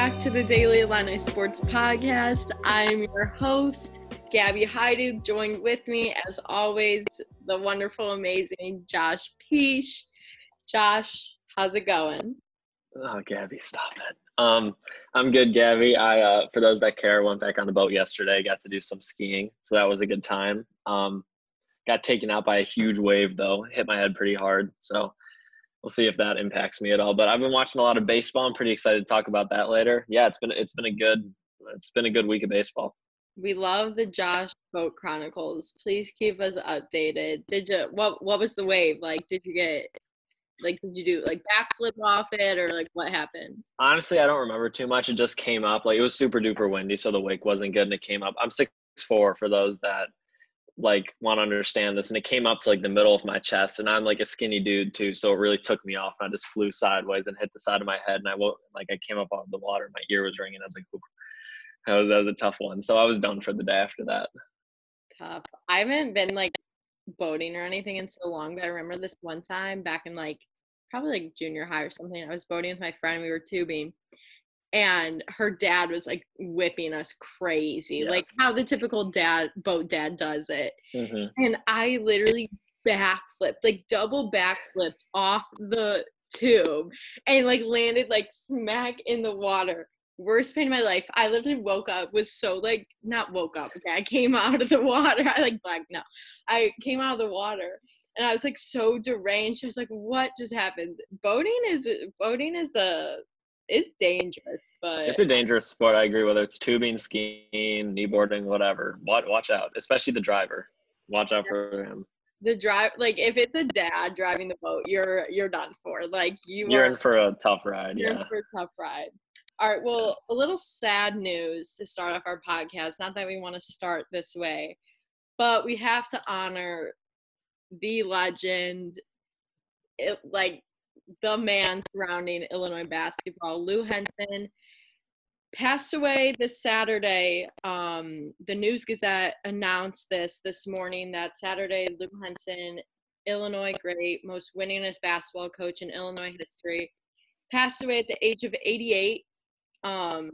back to the Daily Illini Sports Podcast. I'm your host, Gabby Hyduk. Joined with me, as always, the wonderful, amazing Josh Peach. Josh, how's it going? Oh, Gabby, stop it. Um, I'm good, Gabby. I, uh, for those that care, went back on the boat yesterday. Got to do some skiing, so that was a good time. Um, got taken out by a huge wave though. Hit my head pretty hard, so we'll see if that impacts me at all. But I've been watching a lot of baseball. I'm pretty excited to talk about that later. Yeah, it's been it's been a good it's been a good week of baseball. We love the Josh Boat Chronicles. Please keep us updated. Did you what what was the wave? Like did you get like did you do like backflip off it or like what happened? Honestly, I don't remember too much. It just came up. Like it was super duper windy, so the wake wasn't good and it came up. I'm six four for those that like want to understand this and it came up to like the middle of my chest and i'm like a skinny dude too so it really took me off and i just flew sideways and hit the side of my head and i woke like i came up out of the water my ear was ringing i was like that was, that was a tough one so i was done for the day after that. Tough. I haven't been like boating or anything in so long but i remember this one time back in like probably like junior high or something i was boating with my friend we were tubing and her dad was like whipping us crazy yeah. like how the typical dad boat dad does it mm-hmm. and i literally backflipped like double backflipped off the tube and like landed like smack in the water worst pain of my life i literally woke up was so like not woke up okay i came out of the water i like black no i came out of the water and i was like so deranged i was like what just happened boating is boating is a it's dangerous, but it's a dangerous sport. I agree. Whether it's tubing, skiing, kneeboarding, whatever. Watch, watch out, especially the driver. Watch out for him. The drive, like if it's a dad driving the boat, you're you're done for. Like you. You're are, in for a tough ride. You're yeah. in for a tough ride. All right. Well, a little sad news to start off our podcast. Not that we want to start this way, but we have to honor the legend. It, like the man surrounding Illinois basketball. Lou Henson passed away this Saturday. Um, the News Gazette announced this this morning that Saturday, Lou Henson, Illinois great, most winningest basketball coach in Illinois history, passed away at the age of 88. Um,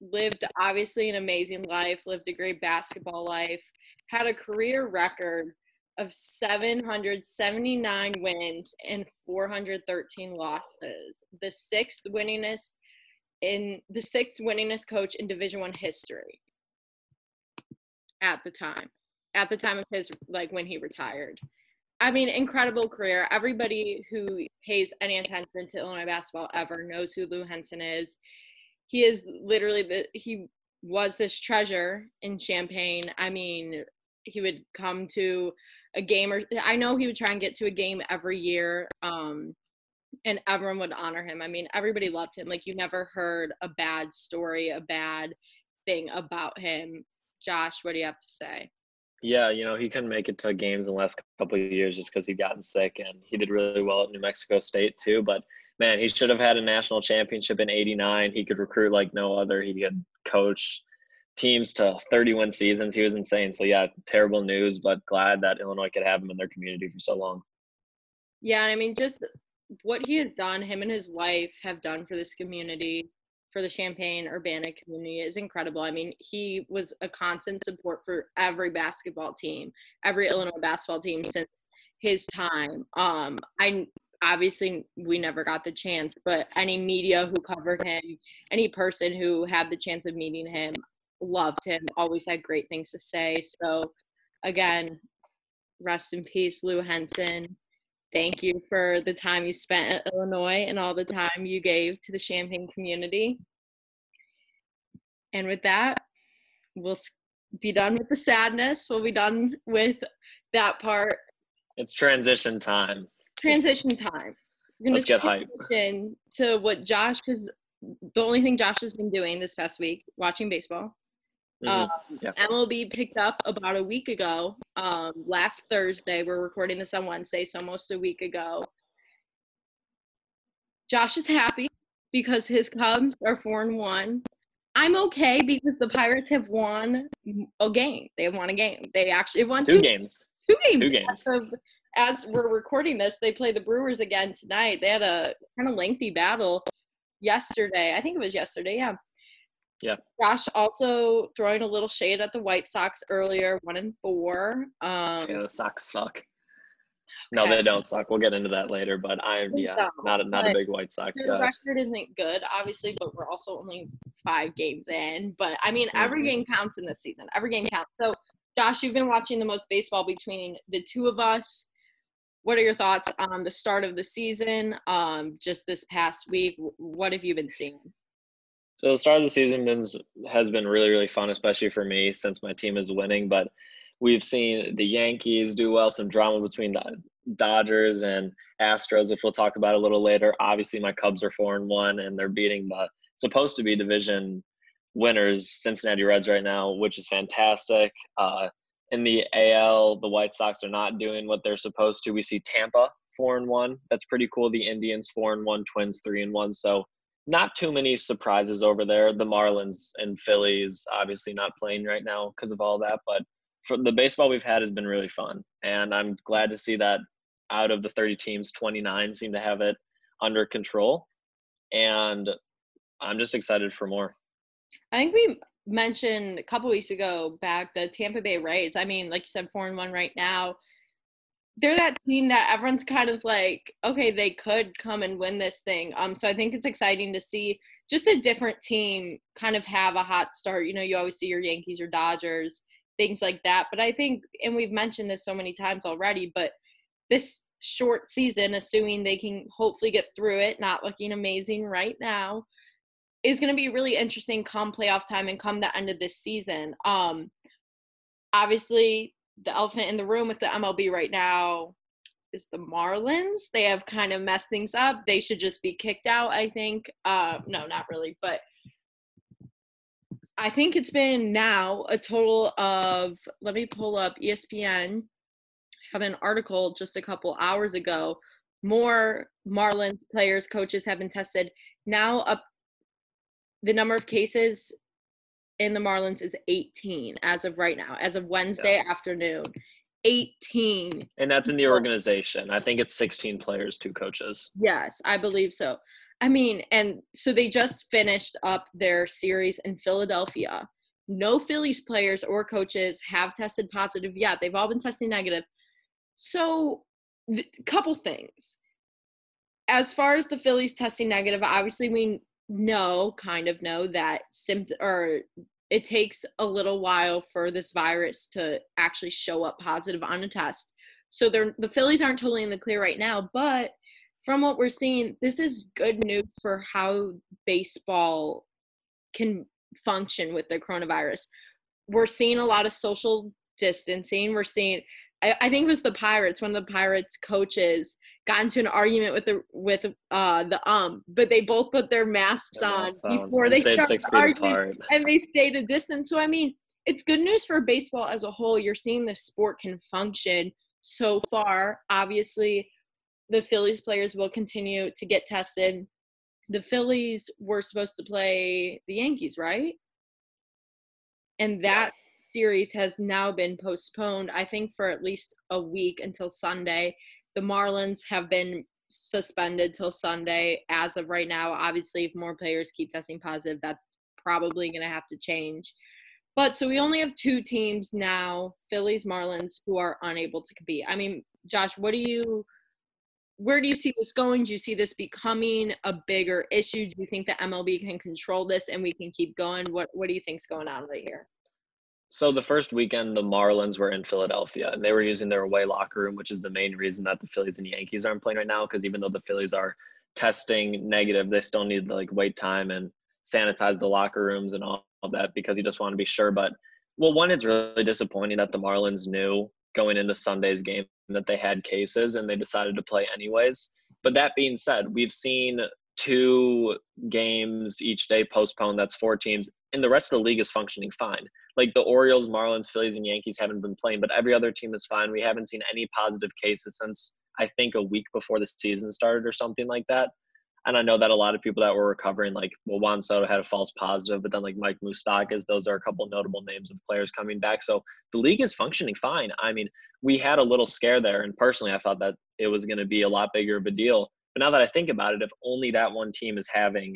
lived obviously an amazing life, lived a great basketball life, had a career record of 779 wins and 413 losses, the sixth winningest in the sixth winningest coach in Division One history at the time. At the time of his like when he retired. I mean, incredible career. Everybody who pays any attention to Illinois basketball ever knows who Lou Henson is. He is literally the he was this treasure in Champaign. I mean, he would come to a game or I know he would try and get to a game every year. Um, and everyone would honor him. I mean, everybody loved him. Like you never heard a bad story, a bad thing about him. Josh, what do you have to say? Yeah, you know, he couldn't make it to games in the last couple of years just because he'd gotten sick and he did really well at New Mexico State too. But man, he should have had a national championship in eighty nine. He could recruit like no other. He could coach teams to 31 seasons. He was insane. So yeah, terrible news, but glad that Illinois could have him in their community for so long. Yeah, I mean, just what he has done, him and his wife have done for this community, for the Champaign Urbana community is incredible. I mean, he was a constant support for every basketball team, every Illinois basketball team since his time. Um, I obviously we never got the chance, but any media who covered him, any person who had the chance of meeting him, loved him, always had great things to say. So, again, rest in peace, Lou Henson. Thank you for the time you spent at Illinois and all the time you gave to the Champaign community. And with that, we'll be done with the sadness. We'll be done with that part. It's transition time. Transition time. We're going to transition to what Josh has. The only thing Josh has been doing this past week, watching baseball. Mm-hmm. Um, yeah. MLB picked up about a week ago. Um, last Thursday, we're recording this on Wednesday, so almost a week ago. Josh is happy because his Cubs are four and one. I'm okay because the Pirates have won a game. They have won a game. They actually won two, two games. Two games. Two games. As, of, as we're recording this, they play the Brewers again tonight. They had a kind of lengthy battle yesterday. I think it was yesterday. Yeah. Yeah. Josh also throwing a little shade at the White Sox earlier, one and four. Um, yeah, the Sox suck. No, they don't suck. We'll get into that later. But I'm yeah, not a, not a big White Sox guy. The record isn't good, obviously, but we're also only five games in. But I mean, every mm-hmm. game counts in this season. Every game counts. So, Josh, you've been watching the most baseball between the two of us. What are your thoughts on the start of the season? Um, just this past week, what have you been seeing? So the start of the season has been really really fun, especially for me since my team is winning. But we've seen the Yankees do well, some drama between the Dodgers and Astros, which we'll talk about a little later. Obviously, my Cubs are four and one, and they're beating the supposed to be division winners, Cincinnati Reds, right now, which is fantastic. Uh, in the AL, the White Sox are not doing what they're supposed to. We see Tampa four and one. That's pretty cool. The Indians four and one, Twins three and one. So not too many surprises over there. The Marlins and Phillies obviously not playing right now because of all that, but for the baseball we've had has been really fun, and I'm glad to see that out of the 30 teams, 29 seem to have it under control, and I'm just excited for more. I think we mentioned a couple weeks ago back the Tampa Bay Rays. I mean, like you said, four and one right now they're that team that everyone's kind of like, okay, they could come and win this thing. Um, so I think it's exciting to see just a different team kind of have a hot start. You know, you always see your Yankees or Dodgers, things like that. But I think, and we've mentioned this so many times already, but this short season, assuming they can hopefully get through it, not looking amazing right now, is going to be really interesting come playoff time and come the end of this season. Um, obviously, the elephant in the room with the MLB right now is the Marlins. They have kind of messed things up. They should just be kicked out, I think. Uh, no, not really, but I think it's been now a total of, let me pull up ESPN, had an article just a couple hours ago. More Marlins players, coaches have been tested. Now, up the number of cases in the Marlins is 18 as of right now, as of Wednesday yeah. afternoon. 18. And that's in the organization. I think it's 16 players, two coaches. Yes, I believe so. I mean, and so they just finished up their series in Philadelphia. No Phillies players or coaches have tested positive yet. They've all been testing negative. So, a couple things. As far as the Phillies testing negative, obviously we know, kind of know that symptom or it takes a little while for this virus to actually show up positive on a test. So they're the Phillies aren't totally in the clear right now, but from what we're seeing, this is good news for how baseball can function with the coronavirus. We're seeing a lot of social distancing. We're seeing I, I think it was the Pirates. One of the Pirates coaches got into an argument with the with uh the um, but they both put their masks on before they, they started arguing, and they stayed a distance. So I mean, it's good news for baseball as a whole. You're seeing the sport can function so far. Obviously, the Phillies players will continue to get tested. The Phillies were supposed to play the Yankees, right? And that series has now been postponed, I think, for at least a week until Sunday. The Marlins have been suspended till Sunday as of right now. Obviously, if more players keep testing positive, that's probably going to have to change. But so we only have two teams now, Phillies, Marlins, who are unable to compete. I mean, Josh, what do you where do you see this going? Do you see this becoming a bigger issue? Do you think the MLB can control this and we can keep going? What what do you think's going on right here? So the first weekend, the Marlins were in Philadelphia, and they were using their away locker room, which is the main reason that the Phillies and Yankees aren't playing right now. Because even though the Phillies are testing negative, they still need like wait time and sanitize the locker rooms and all of that because you just want to be sure. But well, one, it's really disappointing that the Marlins knew going into Sunday's game that they had cases and they decided to play anyways. But that being said, we've seen two games each day postponed. That's four teams and the rest of the league is functioning fine. Like the Orioles, Marlins, Phillies, and Yankees haven't been playing, but every other team is fine. We haven't seen any positive cases since I think a week before the season started or something like that. And I know that a lot of people that were recovering, like well, Juan Soto had a false positive, but then like Mike Moustakas, those are a couple notable names of players coming back. So the league is functioning fine. I mean, we had a little scare there, and personally, I thought that it was going to be a lot bigger of a deal. But now that I think about it, if only that one team is having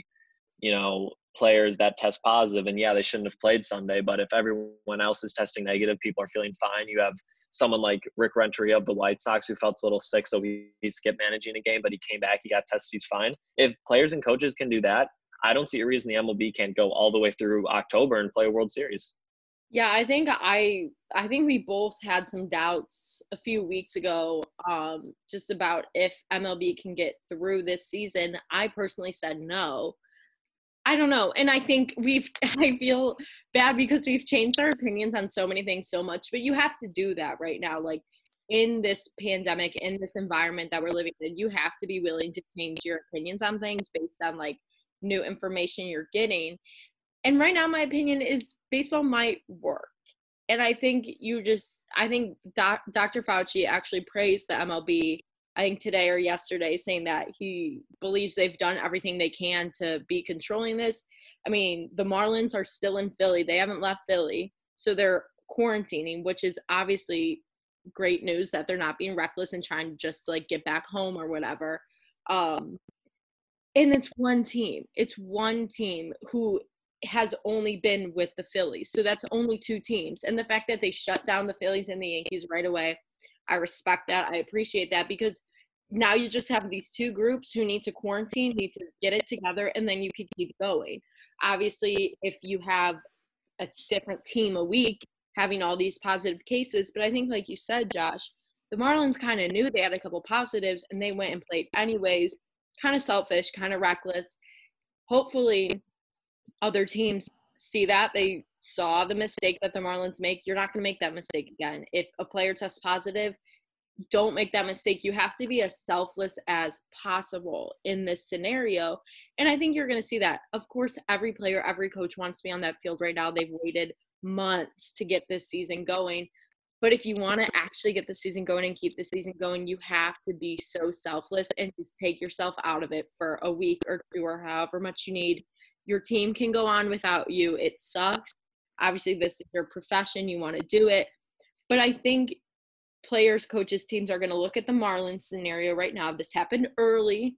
you know, players that test positive and yeah they shouldn't have played sunday but if everyone else is testing negative people are feeling fine. You have someone like rick renteria of the white sox who felt a little sick so he, he skipped managing a game but he came back he got tested he's fine. If players and coaches can do that i don't see a reason the mlb can't go all the way through october and play a world series. Yeah i think i i think we both had some doubts a few weeks ago um just about if mlb can get through this season. I personally said no I don't know. And I think we've, I feel bad because we've changed our opinions on so many things so much, but you have to do that right now. Like in this pandemic, in this environment that we're living in, you have to be willing to change your opinions on things based on like new information you're getting. And right now, my opinion is baseball might work. And I think you just, I think doc, Dr. Fauci actually praised the MLB I think today or yesterday saying that he believes they've done everything they can to be controlling this. I mean, the Marlins are still in Philly. They haven't left Philly. So they're quarantining, which is obviously great news that they're not being reckless and trying to just like get back home or whatever. Um and it's one team. It's one team who has only been with the Phillies. So that's only two teams. And the fact that they shut down the Phillies and the Yankees right away I respect that. I appreciate that because now you just have these two groups who need to quarantine, need to get it together, and then you can keep going. Obviously, if you have a different team a week having all these positive cases, but I think, like you said, Josh, the Marlins kind of knew they had a couple positives and they went and played anyways. Kind of selfish, kind of reckless. Hopefully, other teams see that. They saw the mistake that the Marlins make. You're not going to make that mistake again. If a player tests positive, don't make that mistake. You have to be as selfless as possible in this scenario. And I think you're going to see that. Of course, every player, every coach wants to be on that field right now. They've waited months to get this season going. But if you want to actually get the season going and keep the season going, you have to be so selfless and just take yourself out of it for a week or two or however much you need your team can go on without you. It sucks. Obviously, this is your profession. You want to do it. But I think players, coaches, teams are going to look at the Marlins scenario right now. This happened early.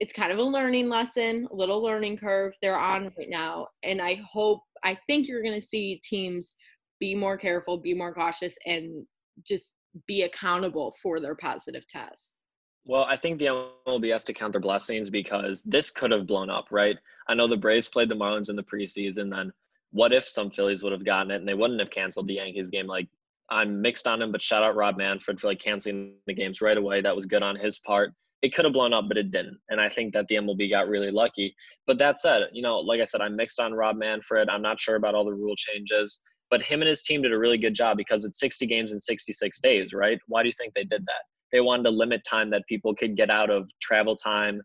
It's kind of a learning lesson, a little learning curve they're on right now. And I hope, I think you're going to see teams be more careful, be more cautious, and just be accountable for their positive tests. Well, I think the MLB has to count their blessings because this could have blown up, right? I know the Braves played the Marlins in the preseason. Then what if some Phillies would have gotten it and they wouldn't have canceled the Yankees game? Like I'm mixed on him, but shout out Rob Manfred for like canceling the games right away. That was good on his part. It could have blown up, but it didn't. And I think that the MLB got really lucky. But that said, you know, like I said, I'm mixed on Rob Manfred. I'm not sure about all the rule changes, but him and his team did a really good job because it's 60 games in 66 days, right? Why do you think they did that? They wanted to limit time that people could get out of travel time,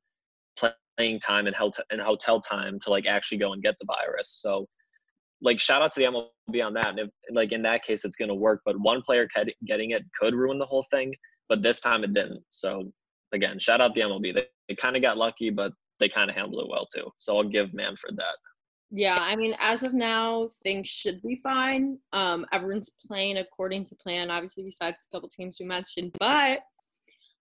playing time, and hotel and hotel time to like actually go and get the virus. So, like, shout out to the MLB on that. And if like in that case, it's going to work. But one player getting it could ruin the whole thing. But this time it didn't. So again, shout out to the MLB. They, they kind of got lucky, but they kind of handled it well too. So I'll give Manfred that. Yeah, I mean, as of now, things should be fine. Um, everyone's playing according to plan, obviously, besides a couple teams we mentioned. But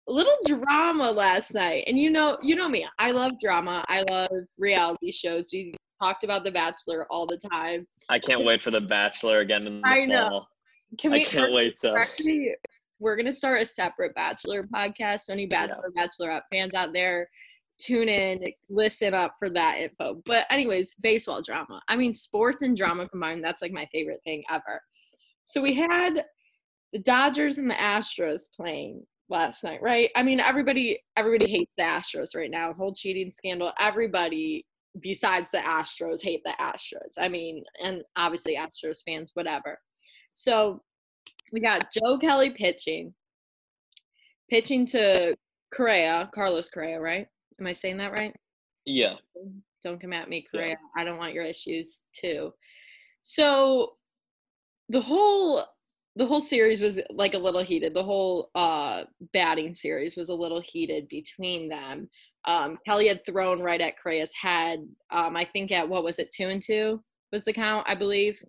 little drama last night. And you know, you know me. I love drama. I love reality shows. We talked about The Bachelor all the time. I can't wait for The Bachelor again in the I know. fall. Can we, I can't wait to. Actually, we're gonna start a separate Bachelor podcast. So any Bachelor, yeah. Bachelorette fans out there, tune in, listen up for that info. But anyways, baseball drama. I mean, sports and drama combined. That's like my favorite thing ever. So we had the Dodgers and the Astros playing last night, right? I mean, everybody everybody hates the Astros right now. Whole cheating scandal. Everybody besides the Astros hate the Astros. I mean, and obviously Astros fans, whatever. So we got Joe Kelly pitching, pitching to Correa, Carlos Correa, right? Am I saying that right? Yeah. Don't come at me, Correa. Yeah. I don't want your issues too. So the whole the whole series was like a little heated. The whole uh, batting series was a little heated between them. Um, Kelly had thrown right at Correa's head. Um, I think at what was it, two and two was the count, I believe.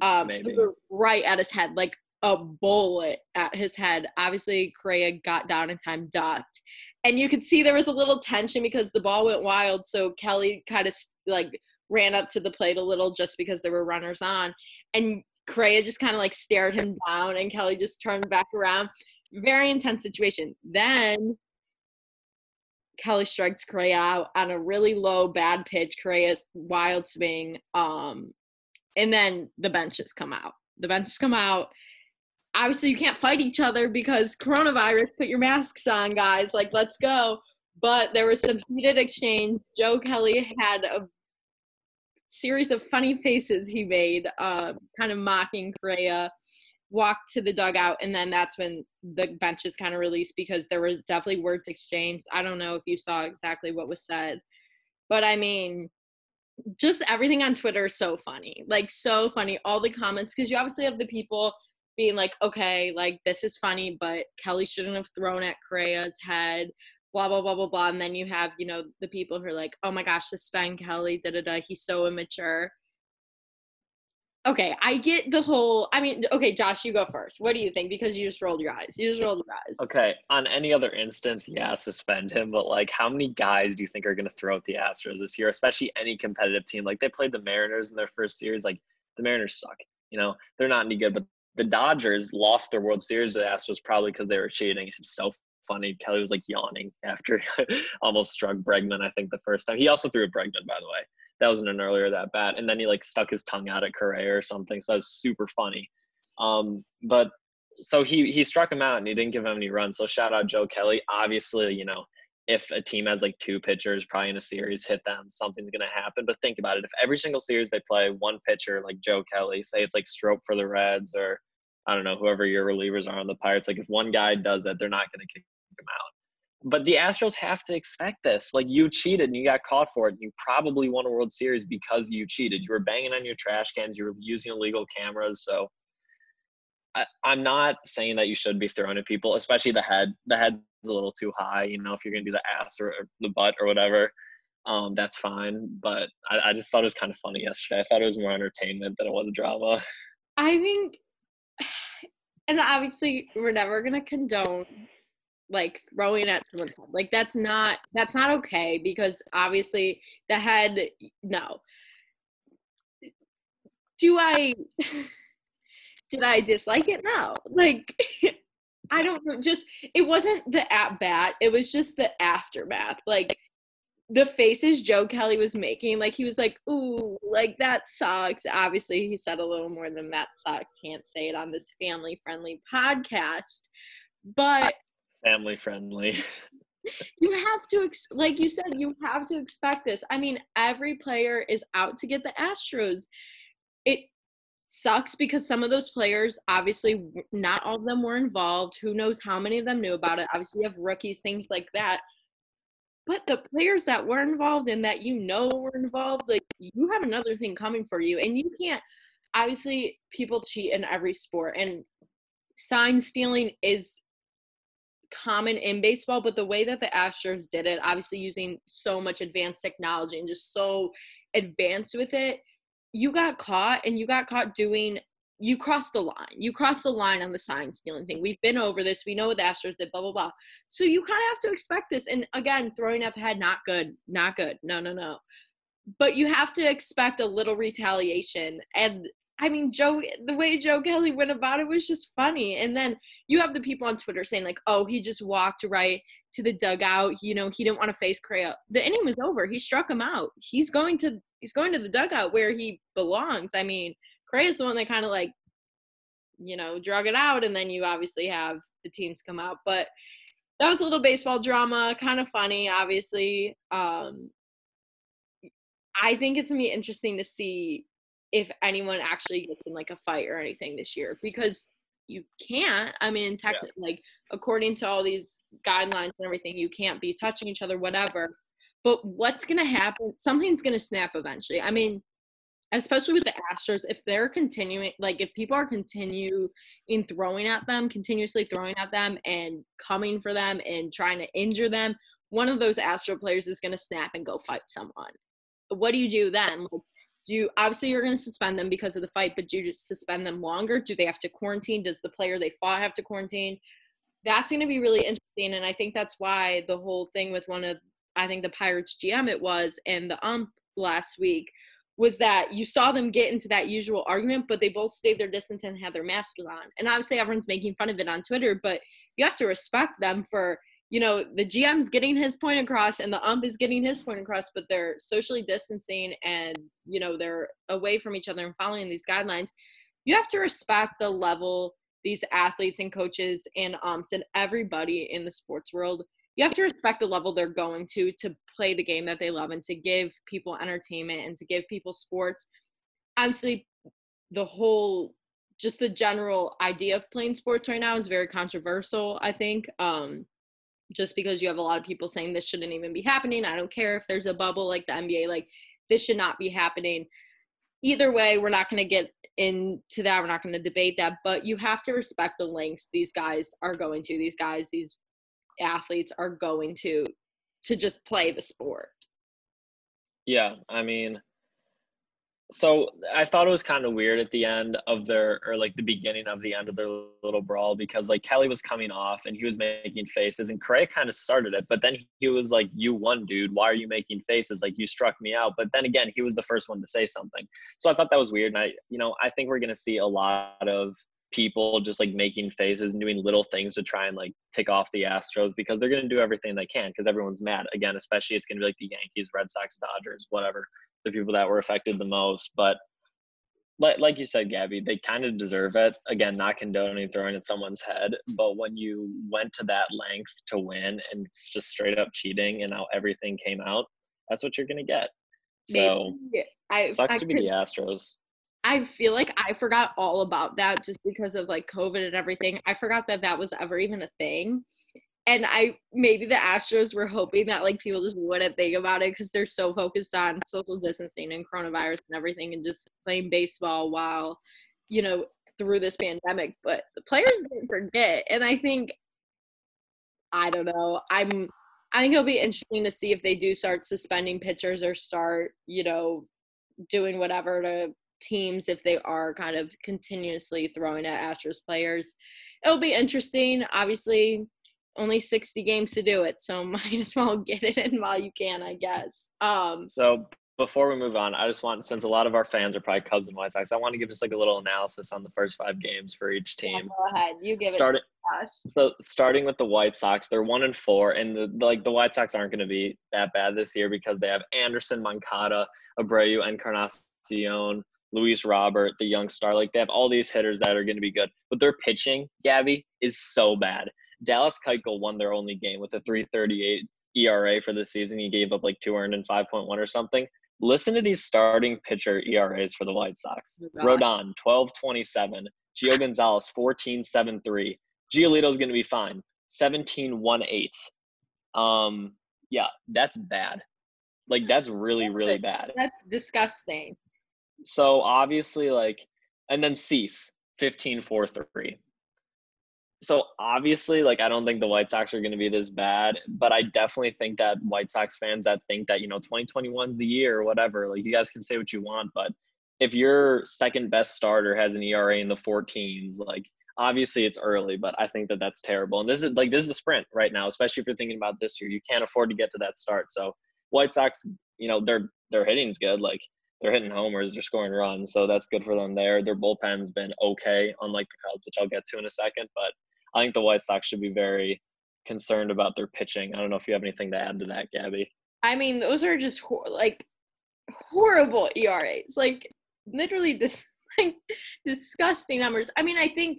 Um, Maybe. right at his head, like a bullet at his head. Obviously, Correa got down in time, ducked, and you could see there was a little tension because the ball went wild. So Kelly kind of like ran up to the plate a little just because there were runners on, and Correa just kind of like stared him down, and Kelly just turned back around. Very intense situation. Then Kelly strikes Correa out on a really low, bad pitch. Correa's wild swing. Um, and then the benches come out. The benches come out. Obviously, you can't fight each other because coronavirus. Put your masks on, guys. Like, let's go. But there was some heated exchange. Joe Kelly had a series of funny faces he made, uh, kind of mocking Correa walked to the dugout and then that's when the benches kind of released because there were definitely words exchanged. I don't know if you saw exactly what was said but i mean just everything on twitter is so funny like so funny. All the comments because you obviously have the people being like okay like this is funny but kelly shouldn't have thrown at correa's head blah blah blah blah blah and then you have you know the people who are like oh my gosh this suspend kelly da da da he's so immature Okay, I get the whole. I mean, okay, Josh, you go first. What do you think? Because you just rolled your eyes. You just rolled your eyes. Okay, on any other instance, yeah, suspend him. But like, how many guys do you think are going to throw at the Astros this year? Especially any competitive team. Like they played the Mariners in their first series. Like the Mariners suck. You know, they're not any good. But the Dodgers lost their World Series to the Astros probably because they were cheating. It's so funny. Kelly was like yawning after almost struck Bregman. I think the first time he also threw a Bregman, by the way that wasn't an earlier that bat. And then he like stuck his tongue out at Correa or something. So that was super funny. Um, but so he he struck him out and he didn't give him any runs. So shout out Joe Kelly. Obviously, you know, if a team has like two pitchers probably in a series hit them, something's gonna happen. But think about it. If every single series they play one pitcher like Joe Kelly, say it's like Strop for the Reds or I don't know, whoever your relievers are on the Pirates, like if one guy does it, they're not gonna kick out but the Astros have to expect this. Like you cheated and you got caught for it. and You probably won a World Series because you cheated. You were banging on your trash cans. You were using illegal cameras. So I, am not saying that you should be throwing at people, especially the head. The head's a little too high. You know, if you're gonna do the ass or, or the butt or whatever, um, that's fine. But I, I just thought it was kind of funny yesterday. I thought it was more entertainment than it was drama. I think, and obviously, we're never gonna condone like throwing at someone's head. Like that's not that's not okay because obviously the head no. Do I did I dislike it? No. Like I don't know. Just it wasn't the at bat. It was just the aftermath. Like the faces Joe Kelly was making, like he was like, "Ooh, like that sucks." Obviously, he said a little more than that sucks. Can't say it on this family-friendly podcast, but family friendly. you have to ex- like you said you have to expect this. I mean every player is out to get the astros. It sucks because some of those players obviously not all of them were involved. Who knows how many of them knew about it? Obviously you have rookies things like that. But the players that were involved and that you know were involved like you have another thing coming for you. And you can't obviously people cheat in every sport. And sign stealing is common in baseball, but the way that the Astros did it, obviously using so much advanced technology and just so advanced with it, you got caught and you got caught doing you crossed the line. You crossed the line on the sign stealing thing. We've been over this. We know what the Astros did, blah, blah, blah. So you kind of have to expect this. And again, throwing at the head, not good. Not good. No, no, no. But you have to expect a little retaliation. And I mean, Joe, the way Joe Kelly went about it was just funny. And then you have the people on Twitter saying, like, oh, he just walked right to the dugout. You know, he didn't want to face Correa. The inning was over. He struck him out. He's going to he's going to the dugout where he belongs. I mean, Correa's the one that kind of like, you know, drug it out, and then you obviously have the teams come out. But that was a little baseball drama, kind of funny, obviously. Um, I think it's gonna be interesting to see if anyone actually gets in like a fight or anything this year because you can't. I mean, technically, yeah. like according to all these guidelines and everything, you can't be touching each other, whatever. But what's gonna happen? Something's gonna snap eventually. I mean, especially with the Astros, if they're continuing, like if people are continue in throwing at them, continuously throwing at them and coming for them and trying to injure them, one of those Astro players is gonna snap and go fight someone. What do you do then? Like, do you, obviously you're going to suspend them because of the fight but do you suspend them longer do they have to quarantine does the player they fought have to quarantine that's going to be really interesting. And I think that's why the whole thing with one of, I think the Pirates GM it was, and the ump last week was that you saw them get into that usual argument, but they both stayed their distance and had their masks on. And obviously, everyone's making fun of it on Twitter, but you have to respect them for, you know, the GM's getting his point across and the ump is getting his point across, but they're socially distancing and, you know, they're away from each other and following these guidelines. You have to respect the level these athletes and coaches and umps and everybody in the sports world you have to respect the level they're going to to play the game that they love and to give people entertainment and to give people sports honestly the whole just the general idea of playing sports right now is very controversial i think um just because you have a lot of people saying this shouldn't even be happening i don't care if there's a bubble like the nba like this should not be happening either way we're not going to get into that. We're not going to debate that, but you have to respect the lengths these guys are going to. These guys, these athletes are going to to just play the sport. Yeah, I mean, so I thought it was kind of weird at the end of their or like the beginning of the end of their little brawl because like Kelly was coming off and he was making faces and Correa kind of started it, but then he was like, "You won, dude. Why are you making faces? Like you struck me out." But then again, he was the first one to say something, so I thought that was weird. And I, you know, I think we're gonna see a lot of people just like making faces and doing little things to try and like tick off the Astros because they're to do everything they can because everyone's mad. Again, especially it's to be like the Yankees, Red Sox, Dodgers, whatever the people that were affected the most. But like like you said, Gabby, they kind of deserve it. Again, not condoning throwing at someone's head, but when you went to that length to win and it's just straight up cheating and how everything came out, that's what you're gonna get. So Maybe, I, sucks I to be the Astros. I feel like I forgot all about that just because of like COVID and everything. I forgot that that was ever even a thing and I maybe the Astros were hoping that like people just wouldn't think about it because they're so focused on social distancing and coronavirus and everything and just playing baseball while you know through this pandemic. But the players didn't forget, and I think I don't know. I'm I think it'll be interesting to see if they do start suspending pitchers or start you know doing whatever to teams if they are kind of continuously throwing at Astros players. It'll be interesting. Obviously, only 60 games to do it so might as well get it in while you can i guess um so before we move on i just want since a lot of our fans are probably cubs and white sox i want to give just like a little analysis on the first five games for each team yeah, go ahead you give starting, it so starting with the white sox they're one and four and the, like the white sox aren't going to be that bad this year because they have anderson moncada abreu encarnacion Luis Robert, the young star. Like they have all these hitters that are going to be good, but their pitching, Gabby, is so bad. Dallas Keuchel won their only game with a 338 ERA for the season. He gave up like two earned and 5.1 or something. Listen to these starting pitcher ERAs for the White Sox. Rodon, 12.27. Gio Gonzalez, 14.73. Giolito's going to be fine, 17.18. Um, yeah, that's bad. Like that's really really bad. That's disgusting. So obviously, like, and then Cease, 15.43 so obviously like i don't think the white sox are going to be this bad but i definitely think that white sox fans that think that you know 2021 is the year or whatever like you guys can say what you want but if your second best starter has an era in the 14s like obviously it's early but i think that that's terrible and this is like this is a sprint right now especially if you're thinking about this year you can't afford to get to that start so white sox you know their their hitting's good like they're hitting homers, they're scoring runs, so that's good for them there. Their bullpen's been okay, unlike the Cubs, which I'll get to in a second. But I think the White Sox should be very concerned about their pitching. I don't know if you have anything to add to that, Gabby. I mean, those are just hor- like horrible ERAs, like literally this like disgusting numbers. I mean, I think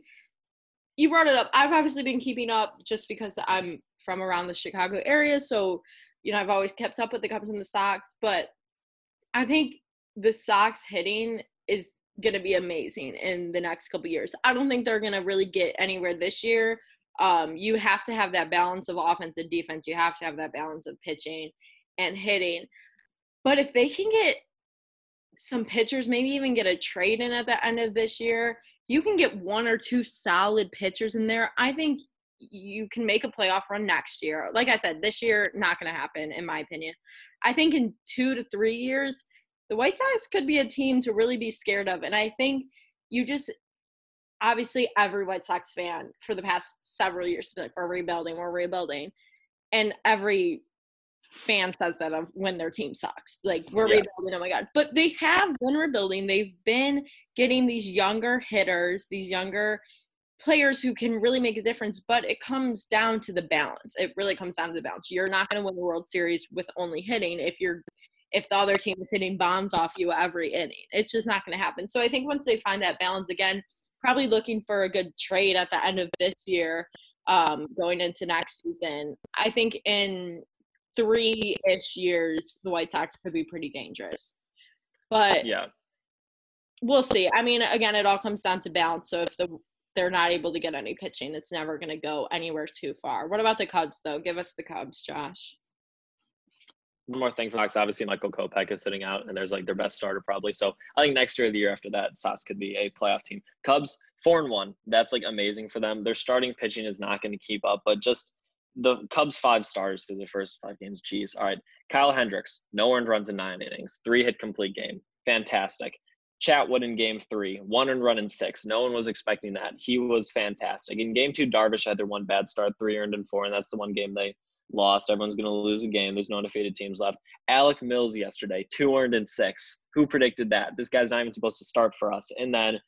you brought it up. I've obviously been keeping up just because I'm from around the Chicago area, so you know I've always kept up with the Cubs and the Sox. But I think the Sox hitting is going to be amazing in the next couple years. I don't think they're going to really get anywhere this year. Um, you have to have that balance of offense and defense. You have to have that balance of pitching and hitting. But if they can get some pitchers, maybe even get a trade in at the end of this year, you can get one or two solid pitchers in there. I think you can make a playoff run next year. Like I said, this year not going to happen in my opinion. I think in 2 to 3 years the White Sox could be a team to really be scared of. And I think you just, obviously every White Sox fan for the past several years like, we're rebuilding, we're rebuilding. And every fan says that of when their team sucks. Like we're yeah. rebuilding, oh my god. But they have been rebuilding. They've been getting these younger hitters, these younger players who can really make a difference, but it comes down to the balance. It really comes down to the balance. You're not going to win the World Series with only hitting if you're if the other team is hitting bombs off you every inning. It's just not going to happen. So I think once they find that balance again, probably looking for a good trade at the end of this year, um, going into next season. I think in three ish years, the White Sox could be pretty dangerous. But yeah, we'll see. I mean, again, it all comes down to balance. So if the they're not able to get any pitching, it's never going to go anywhere too far. What about the Cubs, though? Give us the Cubs, Josh. One more thing for Sox, obviously Michael Kopech is sitting out, and there's like their best starter probably. So I think next year, the year after that, Sox could be a playoff team. Cubs four and one, that's like amazing for them. Their starting pitching is not going to keep up, but just the Cubs five stars through the first five games. Jeez. All right. Kyle Hendricks, no earned runs in nine innings, three hit complete game. Fantastic. Chatwood in game three, one earned run in six. No one was expecting that. He was fantastic. In game two, Darvish had their one bad start, three earned in four, and that's the one game they lost. Everyone's going to lose a game. There's no undefeated teams left. Alec Mills yesterday, two earned in six. Who predicted that? This guy's not even supposed to start for us. And then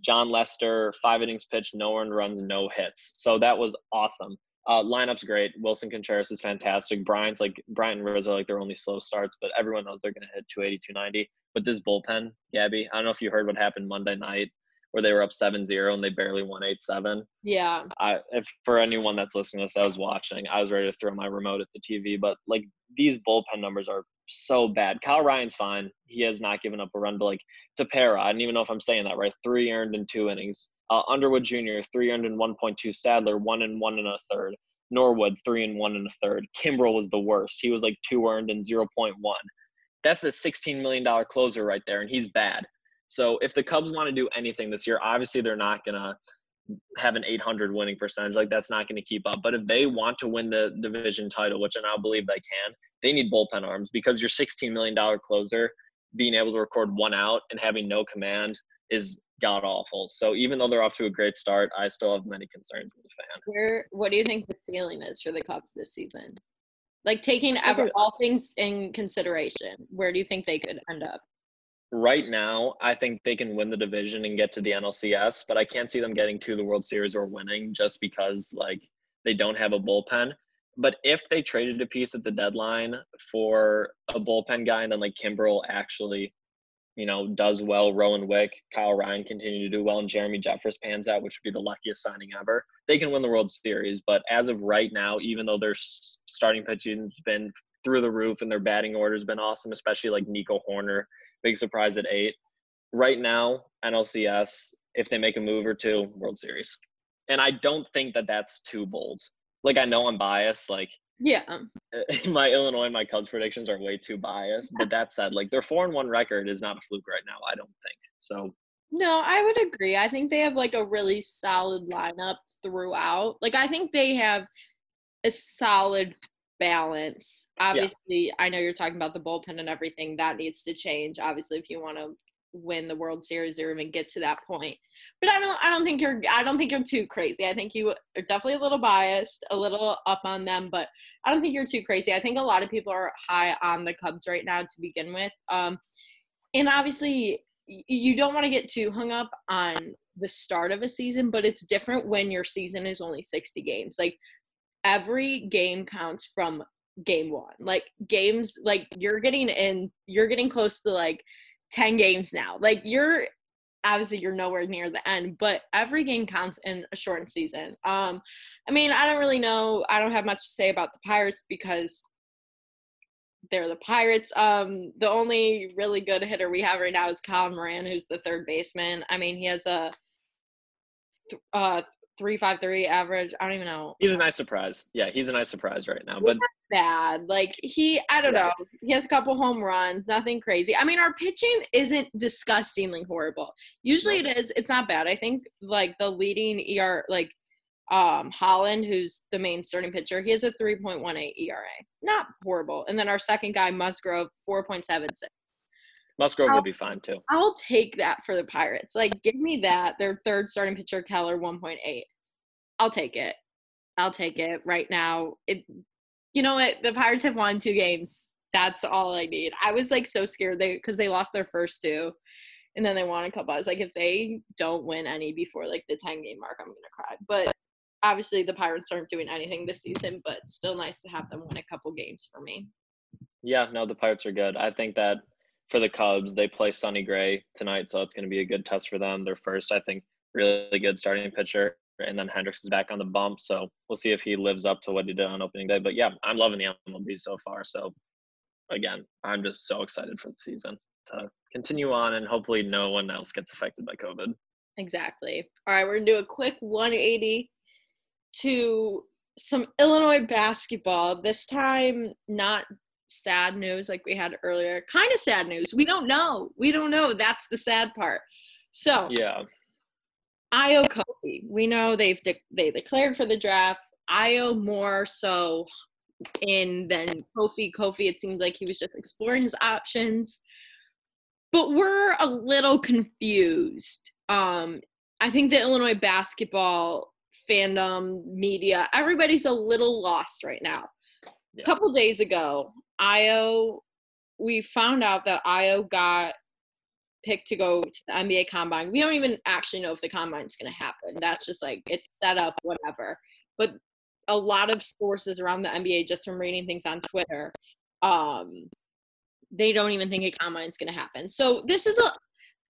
Jon Lester, five innings pitched, no earned runs, no hits. So that was awesome. Uh, lineup's great. Willson Contreras is fantastic. Bryant's like Bryant and Rizzo like their only slow starts, but everyone knows they're going to hit 280, 290. But this bullpen, Gabby, I don't know if you heard what happened Monday night where they were up 7-0 and they barely won 8-7. Yeah. I if for anyone that's listening to this, I was watching. I was ready to throw my remote at the TV, but like these bullpen numbers are so bad. Kyle Ryan's fine. He has not given up a run, but like Tepera, I don't even know if I'm saying that right. Three earned in two innings. Uh, Underwood Jr. three earned in 1.2. Sadler one and one and a third. Norwood three and one and a third. Kimbrel was the worst. He was like two earned in 0.1. That's a 16 million dollar closer right there, and he's bad. So if the Cubs want to do anything this year, obviously they're not gonna have an 800 winning percentage. Like that's not going to keep up. But if they want to win the division title, which I now believe they can, they need bullpen arms because your 16 million dollar closer being able to record one out and having no command is god awful. So even though they're off to a great start, I still have many concerns as a fan. Where what do you think the ceiling is for the Cubs this season? Like taking all things in consideration, where do you think they could end up? Right now, I think they can win the division and get to the NLCS, but I can't see them getting to the World Series or winning just because like they don't have a bullpen. But if they traded a piece at the deadline for a bullpen guy and then like Kimbrel actually you know, does well. Rowan Wick, Kyle Ryan continue to do well, and Jeremy Jeffress pans out, which would be the luckiest signing ever. They can win the World Series, but as of right now, even though their starting pitching's been through the roof and their batting order's been awesome, especially like Nico Hoerner, big surprise at eight. Right now, NLCS, if they make a move or two, World Series. And I don't think that that's too bold. Like I know I'm biased, like yeah. my Illinois and my Cubs predictions are way too biased. But that said, like their four and one record is not a fluke right now, I don't think. So No, I would agree. I think they have like a really solid lineup throughout. Like I think they have a solid balance. Obviously, yeah. I know you're talking about the bullpen and everything. That needs to change, obviously, if you want to win the World Series or even get to that point but I don't I don't think you're I don't think you're too crazy. I think you are definitely a little biased, a little up on them, but I don't think you're too crazy. I think a lot of people are high on the Cubs right now to begin with. Um, and obviously you don't want to get too hung up on the start of a season, but it's different when your season is only 60 games. Like every game counts from game 1. Like games like you're getting in you're getting close to like 10 games now. Like you're obviously you're nowhere near the end, but every game counts in a shortened season. Um, I mean, I don't really know. I don't have much to say about the Pirates because they're the Pirates. Um, the only really good hitter we have right now is Colin Moran, who's the third baseman. I mean, he has a uh, three five three average. I don't even know. He's a nice surprise. Yeah, he's a nice surprise right now. But bad. Like he, I don't know. He has a couple home runs, nothing crazy. I mean, our pitching isn't disgustingly horrible. Usually it is. It's not bad. I think like the leading ER, like um Holland, who's the main starting pitcher, he has a 3.18 ERA. Not horrible. And then our second guy, Musgrove, 4.76. Musgrove will be fine too. I'll take that for the Pirates. Like, give me that. Their third starting pitcher, Keller, 1.8. I'll take it. I'll take it right now. It, you know what? The Pirates have won two games. That's all I need. I was like so scared they because they lost their first two, and then they won a couple. I was like, if they don't win any before like the 10 game mark, I'm gonna cry. But obviously, the Pirates aren't doing anything this season. But still nice to have them win a couple games for me. Yeah, no, the Pirates are good. I think that for the Cubs, they play Sonny Gray tonight, so it's going to be a good test for them. Their first, I think, really good starting pitcher, and then Hendricks is back on the bump, so we'll see if he lives up to what he did on opening day. But yeah, I'm loving the MLB so far. So again, I'm just so excited for the season to continue on, and hopefully no one else gets affected by COVID. Exactly. All right, we're gonna do a quick 180 to some Illinois basketball. This time, not sad news like we had earlier. Kind of sad news. We don't know. We don't know. That's the sad part. So yeah, Ayo Kofi. We know they've de- they declared for the draft. Ayo more so in than Kofi. Kofi, it seemed like he was just exploring his options. But we're a little confused. Um, I think the Illinois basketball fandom, media, everybody's a little lost right now. Yeah. A couple days ago, Ayo, we found out that Ayo got picked to go to the NBA combine. We don't even actually know if the combine's going to happen. That's just like it's set up, whatever. But a lot of sources around the NBA, just from reading things on Twitter, um, they don't even think a combine's going to happen. So this is a,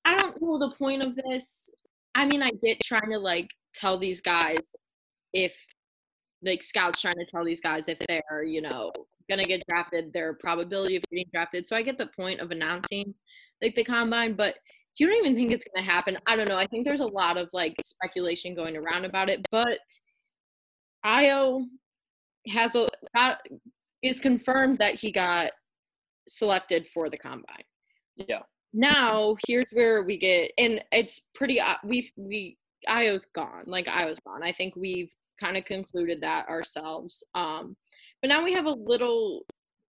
I don't know the point of this. I mean, I get trying to like tell these guys if like scouts trying to tell these guys if they're you know gonna get drafted, their probability of getting drafted. So I get the point of announcing like the combine, but if you don't even think it's gonna happen, I don't know. I think there's a lot of like speculation going around about it, but Ayo has a got, is confirmed that he got selected for the combine. Yeah. Now here's where we get, and it's pretty. We we Ayo's gone. Like Ayo's gone. I think we've kind of concluded that ourselves. Um, but now we have a little,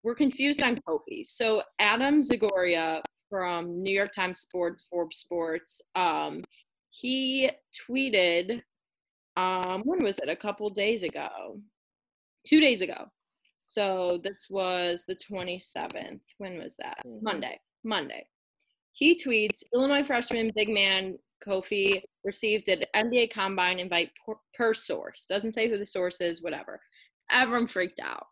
we're confused on Kofi. So Adam Zagoria from New York Times Sports, Forbes Sports, um, he tweeted, um, when was it? A couple days ago, two days ago. So this was the 27th. When was that? Mm-hmm. Monday. Monday. He tweets Illinois freshman big man Kofi received an NBA combine invite per, per source. Doesn't say who the source is, whatever everyone freaked out.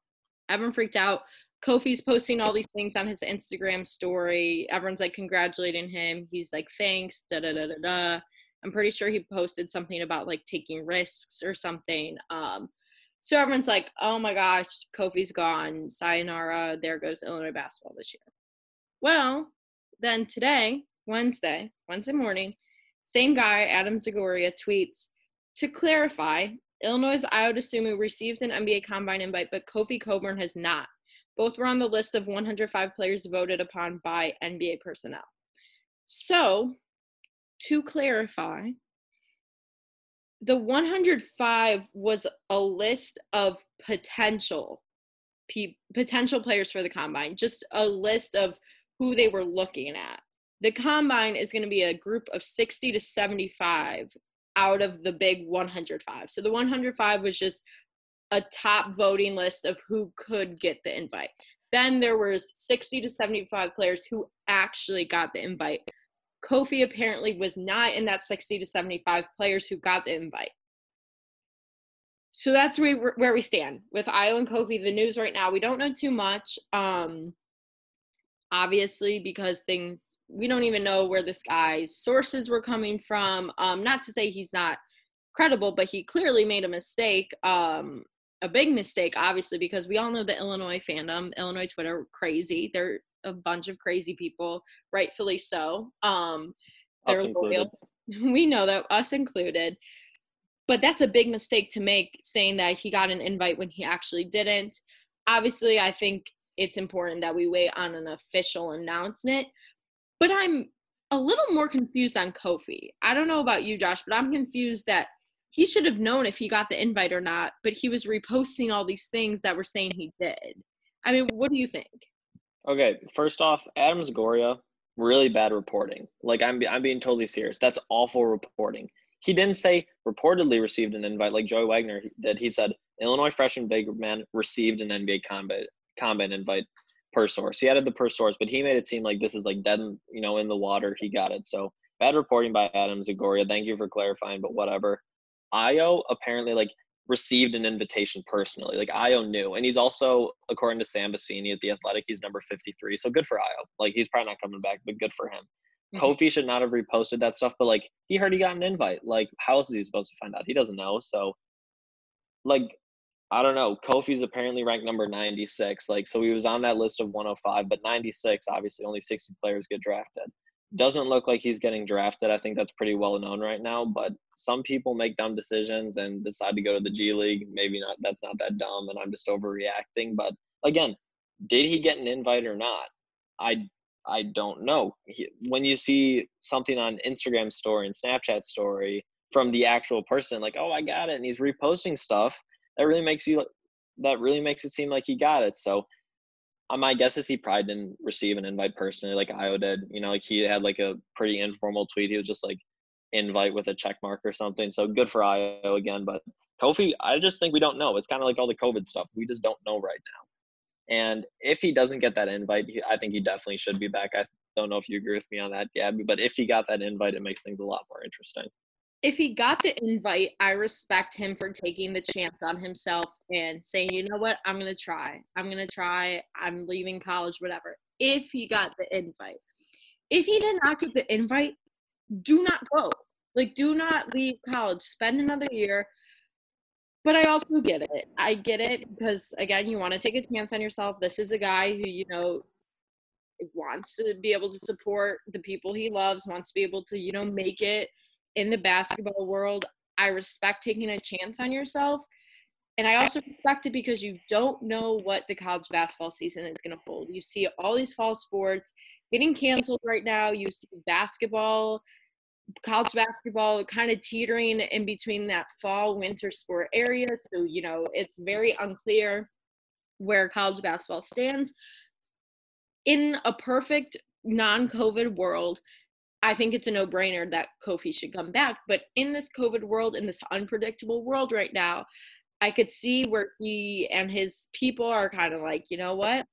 Everyone freaked out. Kofi's posting all these things on his Instagram story. Everyone's like congratulating him. He's like, thanks, da da da da da. I'm pretty sure he posted something about like taking risks or something. Um, so everyone's like, oh my gosh, Kofi's gone. Sayonara. There goes Illinois basketball this year. Well, then today, Wednesday, Wednesday morning, same guy, Adam Zagoria, tweets to clarify, Illinois' Ayo Dosunmu received an NBA Combine invite, but Kofi Cockburn has not. Both were on the list of 105 players voted upon by NBA personnel. So, to clarify, the 105 was a list of potential pe- potential players for the combine, just a list of who they were looking at. The combine is going to be a group of 60 to 75 out of the big 105. So the 105 was just a top voting list of who could get the invite. Then there was 60 to 75 players who actually got the invite. Kofi apparently was not in that 60 to 75 players who got the invite. So that's where, where we stand with Ayo and Kofi. The news right now, we don't know too much. Um, obviously, because things we don't even know where this guy's sources were coming from. Um, not to say he's not credible, but he clearly made a mistake. Um, a big mistake, obviously, because we all know the Illinois fandom, Illinois Twitter, crazy. They're a bunch of crazy people, rightfully so. Um, us included. We know that, us included. But that's a big mistake to make, saying that he got an invite when he actually didn't. Obviously, I think it's important that we wait on an official announcement. But I'm a little more confused on Kofi. I don't know about you, Josh, but I'm confused that he should have known if he got the invite or not, but he was reposting all these things that were saying he did. I mean, what do you think? Okay, first off, Adam Zagoria really bad reporting. Like I'm I'm being totally serious. That's awful reporting. He didn't say reportedly received an invite like Joey Wagner did. He said Illinois freshman big man received an NBA combat combat invite per source. He added the per source, but he made it seem like this is like dead, in, you know, in the water. He got it. So bad reporting by Adam Zagoria. Thank you for clarifying, but whatever. Ayo apparently like received an invitation personally. Like Ayo knew, and he's also, according to Sam Vecenie at the Athletic, he's number 53. So good for Ayo. Like he's probably not coming back, but good for him. Mm-hmm. Kofi should not have reposted that stuff, but like he heard he got an invite. Like how else is he supposed to find out? He doesn't know. So like I don't know. Kofi's apparently ranked number 96. Like so he was on that list of 105, but 96 obviously only 60 players get drafted doesn't look like he's getting drafted. I think that's pretty well known right now. But some people make dumb decisions and decide to go to the G League. Maybe not. That's not that dumb, and I'm just overreacting. But again, did he get an invite or not? I I don't know. He, when you see something on Instagram story and Snapchat story from the actual person, like, oh, I got it, and he's reposting stuff, that really makes you that really makes it seem like he got it. So uh, my guess is he probably didn't receive an invite personally, like Ayo did. You know, like he had like a pretty informal tweet. He was just like invite with a check mark or something. So good for Ayo again. But Kofi, I just think we don't know. It's kind of like all the COVID stuff. We just don't know right now. And if he doesn't get that invite, I think he definitely should be back. I don't know if you agree with me on that, Gabby. But if he got that invite, it makes things a lot more interesting if he got the invite, I respect him for taking the chance on himself and saying, you know what, I'm to try. I'm to try. I'm leaving college, whatever. If he got the invite. If he did not get the invite, do not go. Like, do not leave college. Spend another year. But I also get it. I get it because, again, you want to take a chance on yourself. This is a guy who, you know, wants to be able to support the people he loves, wants to be able to, you know, make it – in the basketball world, I respect taking a chance on yourself. And I also respect it because you don't know what the college basketball season is going to hold. You see all these fall sports getting canceled right now. You see basketball, college basketball kind of teetering in between that fall winter sport area. So, you know, it's very unclear where college basketball stands. In a perfect non COVID world, I think it's a no brainer that Kofi should come back. But in this COVID world, in this unpredictable world right now, I could see where he and his people are kind of like, you know what?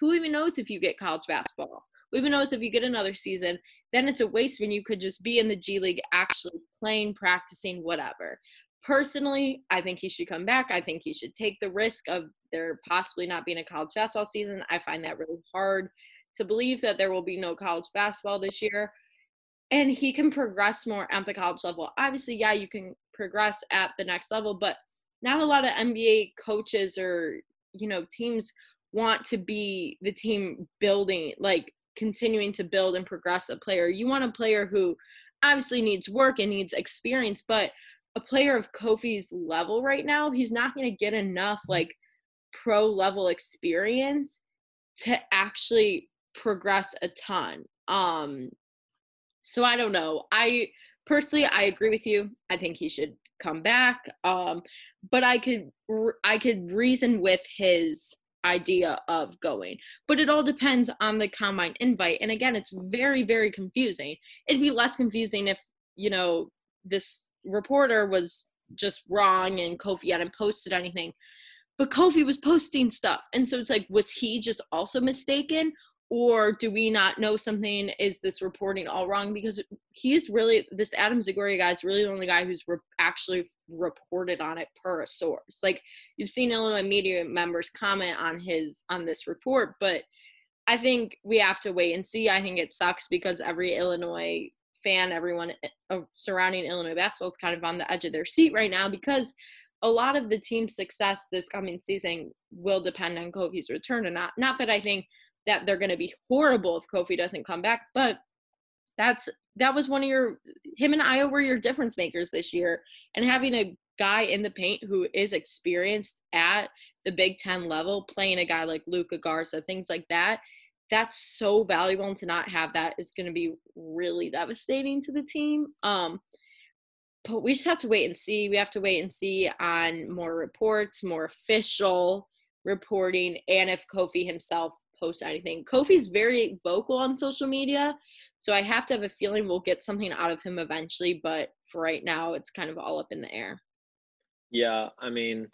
Who even knows if you get college basketball? Who even knows if you get another season? Then it's a waste when you could just be in the G League actually playing, practicing, whatever. Personally, I think he should come back. I think he should take the risk of there possibly not being a college basketball season. I find that really hard to believe that there will be no college basketball this year and he can progress more at the college level. Obviously, yeah, you can progress at the next level, but not a lot of NBA coaches or, you know, teams want to be the team building, like continuing to build and progress a player. You want a player who obviously needs work and needs experience, but a player of Kofi's level right now, he's not going to get enough like pro level experience to actually progress a ton. Um so I don't know. I personally I agree with you. I think he should come back. Um, but I could I could reason with his idea of going. But it all depends on the combine invite. And again, it's very very confusing. It'd be less confusing if, you know, this reporter was just wrong and Kofi hadn't posted anything. But Kofi was posting stuff. And so it's like, was he just also mistaken? Or do we not know something? Is this reporting all wrong? Because he's really this adam zagoria guy is really the only guy who's re- actually reported on it per source. Like you've seen illinois media members comment on his on this report but i think we have to wait and see. I think it sucks because every illinois fan everyone uh, surrounding illinois basketball is kind of on the edge of their seat right now because a lot of the team's success this coming season will depend on kofi's return or not. Not that i think that they're going to be horrible if Kofi doesn't come back. But that's that was one of your him and Ayo were your difference makers this year, and having a guy in the paint who is experienced at the Big Ten level, playing a guy like Luka Garza, things like that. That's so valuable, and to not have that is going to be really devastating to the team. Um, but we just have to wait and see. We have to wait and see on more reports, more official reporting, and if Kofi himself post anything. Kofi's very vocal on social media, so I have to have a feeling we'll get something out of him eventually. But for right now, it's kind of all up in the air. Yeah, I mean,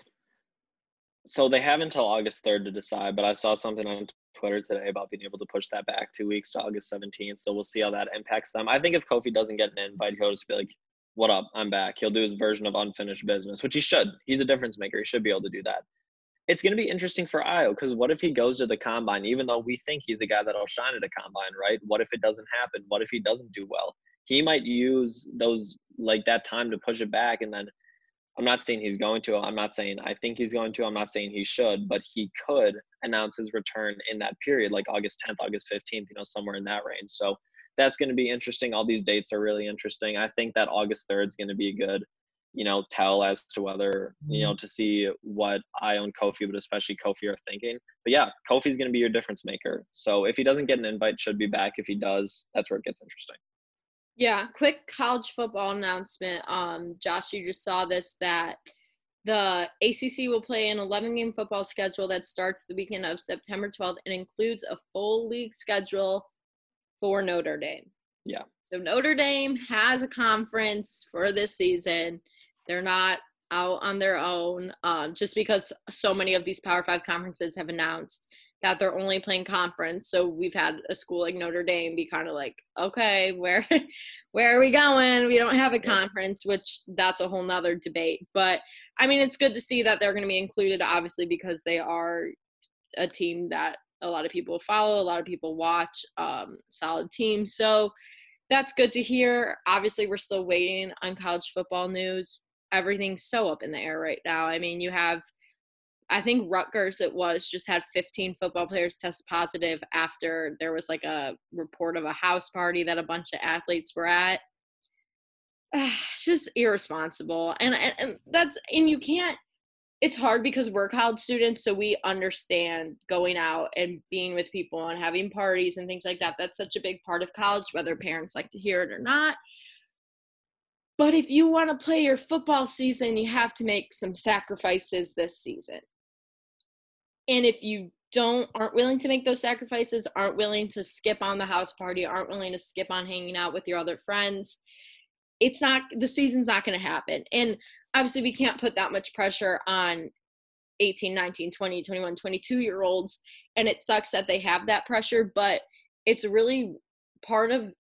so they have until August 3rd to decide, but I saw something on Twitter today about being able to push that back two weeks to August 17th. So we'll see how that impacts them. I think if Kofi doesn't get an invite, he'll just be like, what up? I'm back. He'll do his version of unfinished business, which he should. He's a difference maker. He should be able to do that. It's going to be interesting for Ayo because what if he goes to the combine, even though we think he's a guy that'll shine at a combine, right? What if it doesn't happen? What if he doesn't do well? He might use those, like that time to push it back and then I'm not saying he's going to. I'm not saying I think he's going to. I'm not saying he should, but he could announce his return in that period, like August 10th, August 15th, you know, somewhere in that range. So that's going to be interesting. All these dates are really interesting. I think that August 3rd is going to be good, you know, tell as to whether, you know, mm-hmm. to see what I own Kofi, but especially Kofi are thinking. But yeah, Kofi's going to be your difference maker. So if he doesn't get an invite, should be back. If he does, that's where it gets interesting. Yeah, quick college football announcement. Um, Josh, you just saw this that the ACC will play an 11 game football schedule that starts the weekend of September 12th and includes a full league schedule for Notre Dame. Yeah. So Notre Dame has a conference for this season. They're not out on their own um, just because so many of these Power Five conferences have announced that they're only playing conference. So we've had a school like Notre Dame be kind of like, okay, where where are we going? We don't have a conference, which that's a whole nother debate. But I mean, it's good to see that they're going to be included, obviously, because they are a team that a lot of people follow, a lot of people watch, um, solid team. So that's good to hear. Obviously, we're still waiting on college football news. Everything's so up in the air right now. I mean, you have I think Rutgers it was just had 15 football players test positive after there was like a report of a house party that a bunch of athletes were at. just irresponsible. And, and and that's and you can't it's hard because we're college students so we understand going out and being with people and having parties and things like that. That's such a big part of college whether parents like to hear it or not. But if you want to play your football season, you have to make some sacrifices this season. And if you don't aren't willing to make those sacrifices aren't willing to skip on the house party aren't willing to skip on hanging out with your other friends it's not the season's not going to happen. And obviously we can't put that much pressure on 18 19 20 21 22 year olds and it sucks that they have that pressure but it's really part of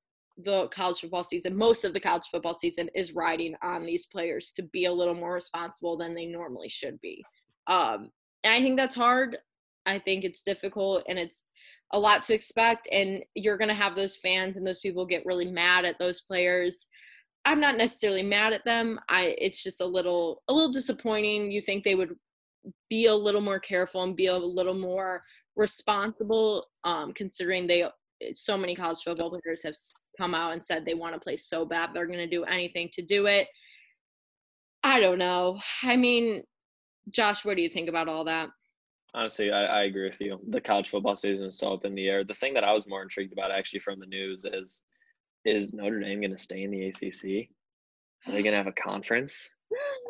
the college football season most of the college football season is riding on these players to be a little more responsible than they normally should be um, and I think that's hard. I think it's difficult and it's a lot to expect. And you're going to have those fans and those people get really mad at those players. I'm not necessarily mad at them. I it's just a little a little disappointing. You think they would be a little more careful and be a little more responsible, um, considering they so many college football players have come out and said they want to play so bad they're going to do anything to do it. I don't know. I mean, Josh, what do you think about all that? Honestly, I, I agree with you. The college football season is so up in the air. The thing that I was more intrigued about actually from the news is is Notre Dame going to stay in the ACC? Are they to have a conference?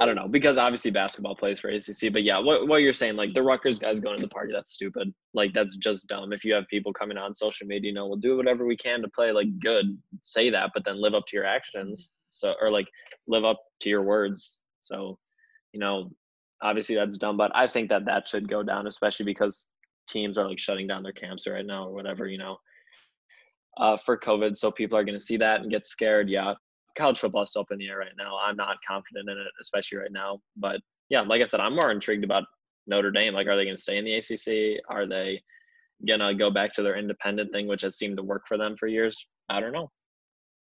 I don't know because obviously basketball plays for ACC, but yeah, what what you're saying, like the Rutgers guys going to the party, that's stupid. Like that's just dumb. If you have people coming on social media, you know, we'll do whatever we can to play. Like good, say that, but then live up to your actions. So or like live up to your words. So, you know, obviously that's dumb, but I think that that should go down, especially because teams are like shutting down their camps right now or whatever, you know, uh, for COVID. So people are going to see that and get scared. Yeah, college football is up in the air right now. I'm not confident in it, especially right now. But yeah, like I said, I'm more intrigued about Notre Dame. Like, are they going to stay in the ACC? Are they going to go back to their independent thing, which has seemed to work for them for years? I don't know.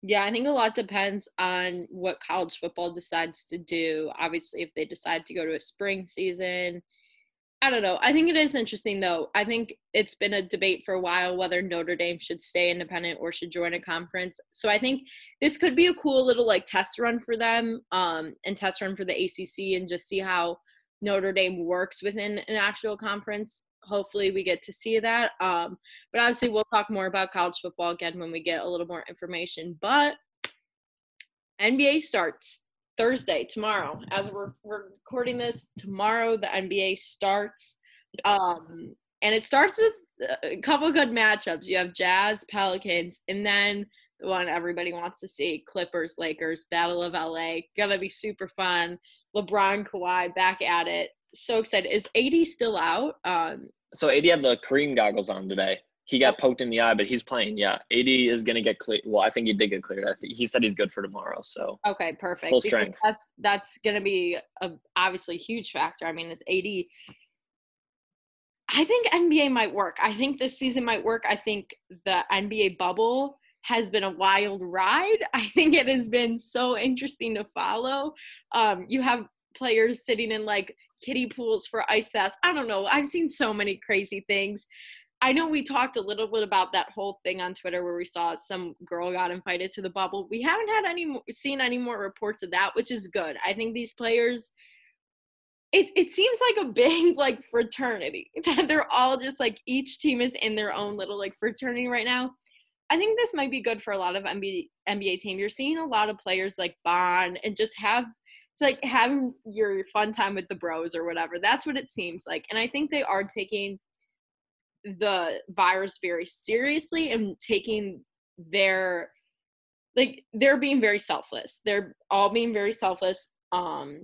Yeah, I think a lot depends on what college football decides to do. Obviously, if they decide to go to a spring season, I don't know. I think it is interesting though. I think it's been a debate for a while whether Notre Dame should stay independent or should join a conference. So I think this could be a cool little like test run for them um, and test run for the ACC and just see how Notre Dame works within an actual conference hopefully we get to see that. Um, but obviously, we'll talk more about college football again when we get a little more information. But NBA starts Thursday, tomorrow. As we're, we're recording this, tomorrow the NBA starts. Um, and it starts with a couple good matchups. You have Jazz, Pelicans, and then the one everybody wants to see Clippers, Lakers, Battle of LA. Gonna be super fun. LeBron, Kawhi back at it. So excited. Is AD still out? Um, so AD had the Kareem goggles on today. He got poked in the eye, but he's playing. Yeah, AD is gonna get clear. Well, I think he did get cleared. I think he said he's good for tomorrow. So okay, perfect. Full strength. Because that's that's gonna be a obviously huge factor. I mean, it's AD. I think NBA might work. I think this season might work. I think the NBA bubble has been a wild ride. I think it has been so interesting to follow. Um, you have players sitting in like kiddie pools for ice baths. I don't know. I've seen so many crazy things. I know we talked a little bit about that whole thing on Twitter where we saw some girl got invited to the bubble. We haven't had any seen any more reports of that, which is good. I think these players it it seems like a big like fraternity that they're all just like each team is in their own little like fraternity right now. I think this might be good for a lot of NBA NBA teams. You're seeing a lot of players like bond and just have it's like having your fun time with the bros or whatever. That's what it seems like. And I think they are taking the virus very seriously and taking their like they're being very selfless. They're all being very selfless. Um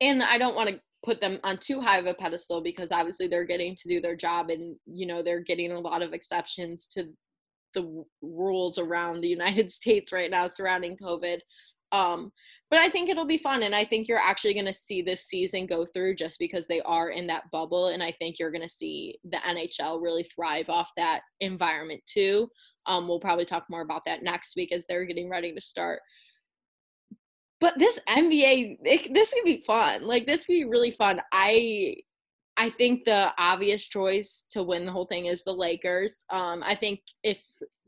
and I don't want to put them on too high of a pedestal because obviously they're getting to do their job and you know they're getting a lot of exceptions to the rules around the United States right now surrounding COVID. Um, but I think it'll be fun, and I think you're actually going to see this season go through just because they are in that bubble, and I think you're going to see the NHL really thrive off that environment too. Um, we'll probably talk more about that next week as they're getting ready to start. But this NBA, it, this could be fun. Like this could be really fun. I I think the obvious choice to win the whole thing is the Lakers. Um, I think if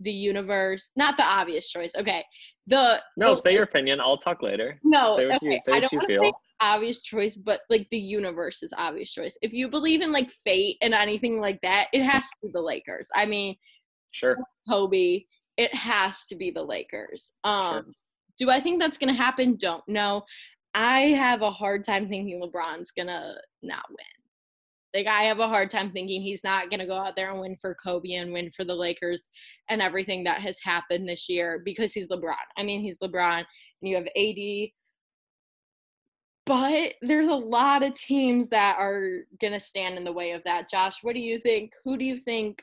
the universe, not the obvious choice. Okay, the no, the, say your opinion. I'll talk later. No, say what okay. you, say what I don't you feel. Say obvious choice, but like the universe is obvious choice. If you believe in like fate and anything like that, it has to be the Lakers. I mean, sure, Kobe. It has to be the Lakers. Um, Sure. do I think that's gonna happen? Don't know. I have a hard time thinking LeBron's gonna not win. Like I have a hard time thinking he's not going to go out there and win for Kobe and win for the Lakers and everything that has happened this year because he's LeBron. I mean, he's LeBron and you have AD. But there's a lot of teams that are going to stand in the way of that. Josh, what do you think? Who do you think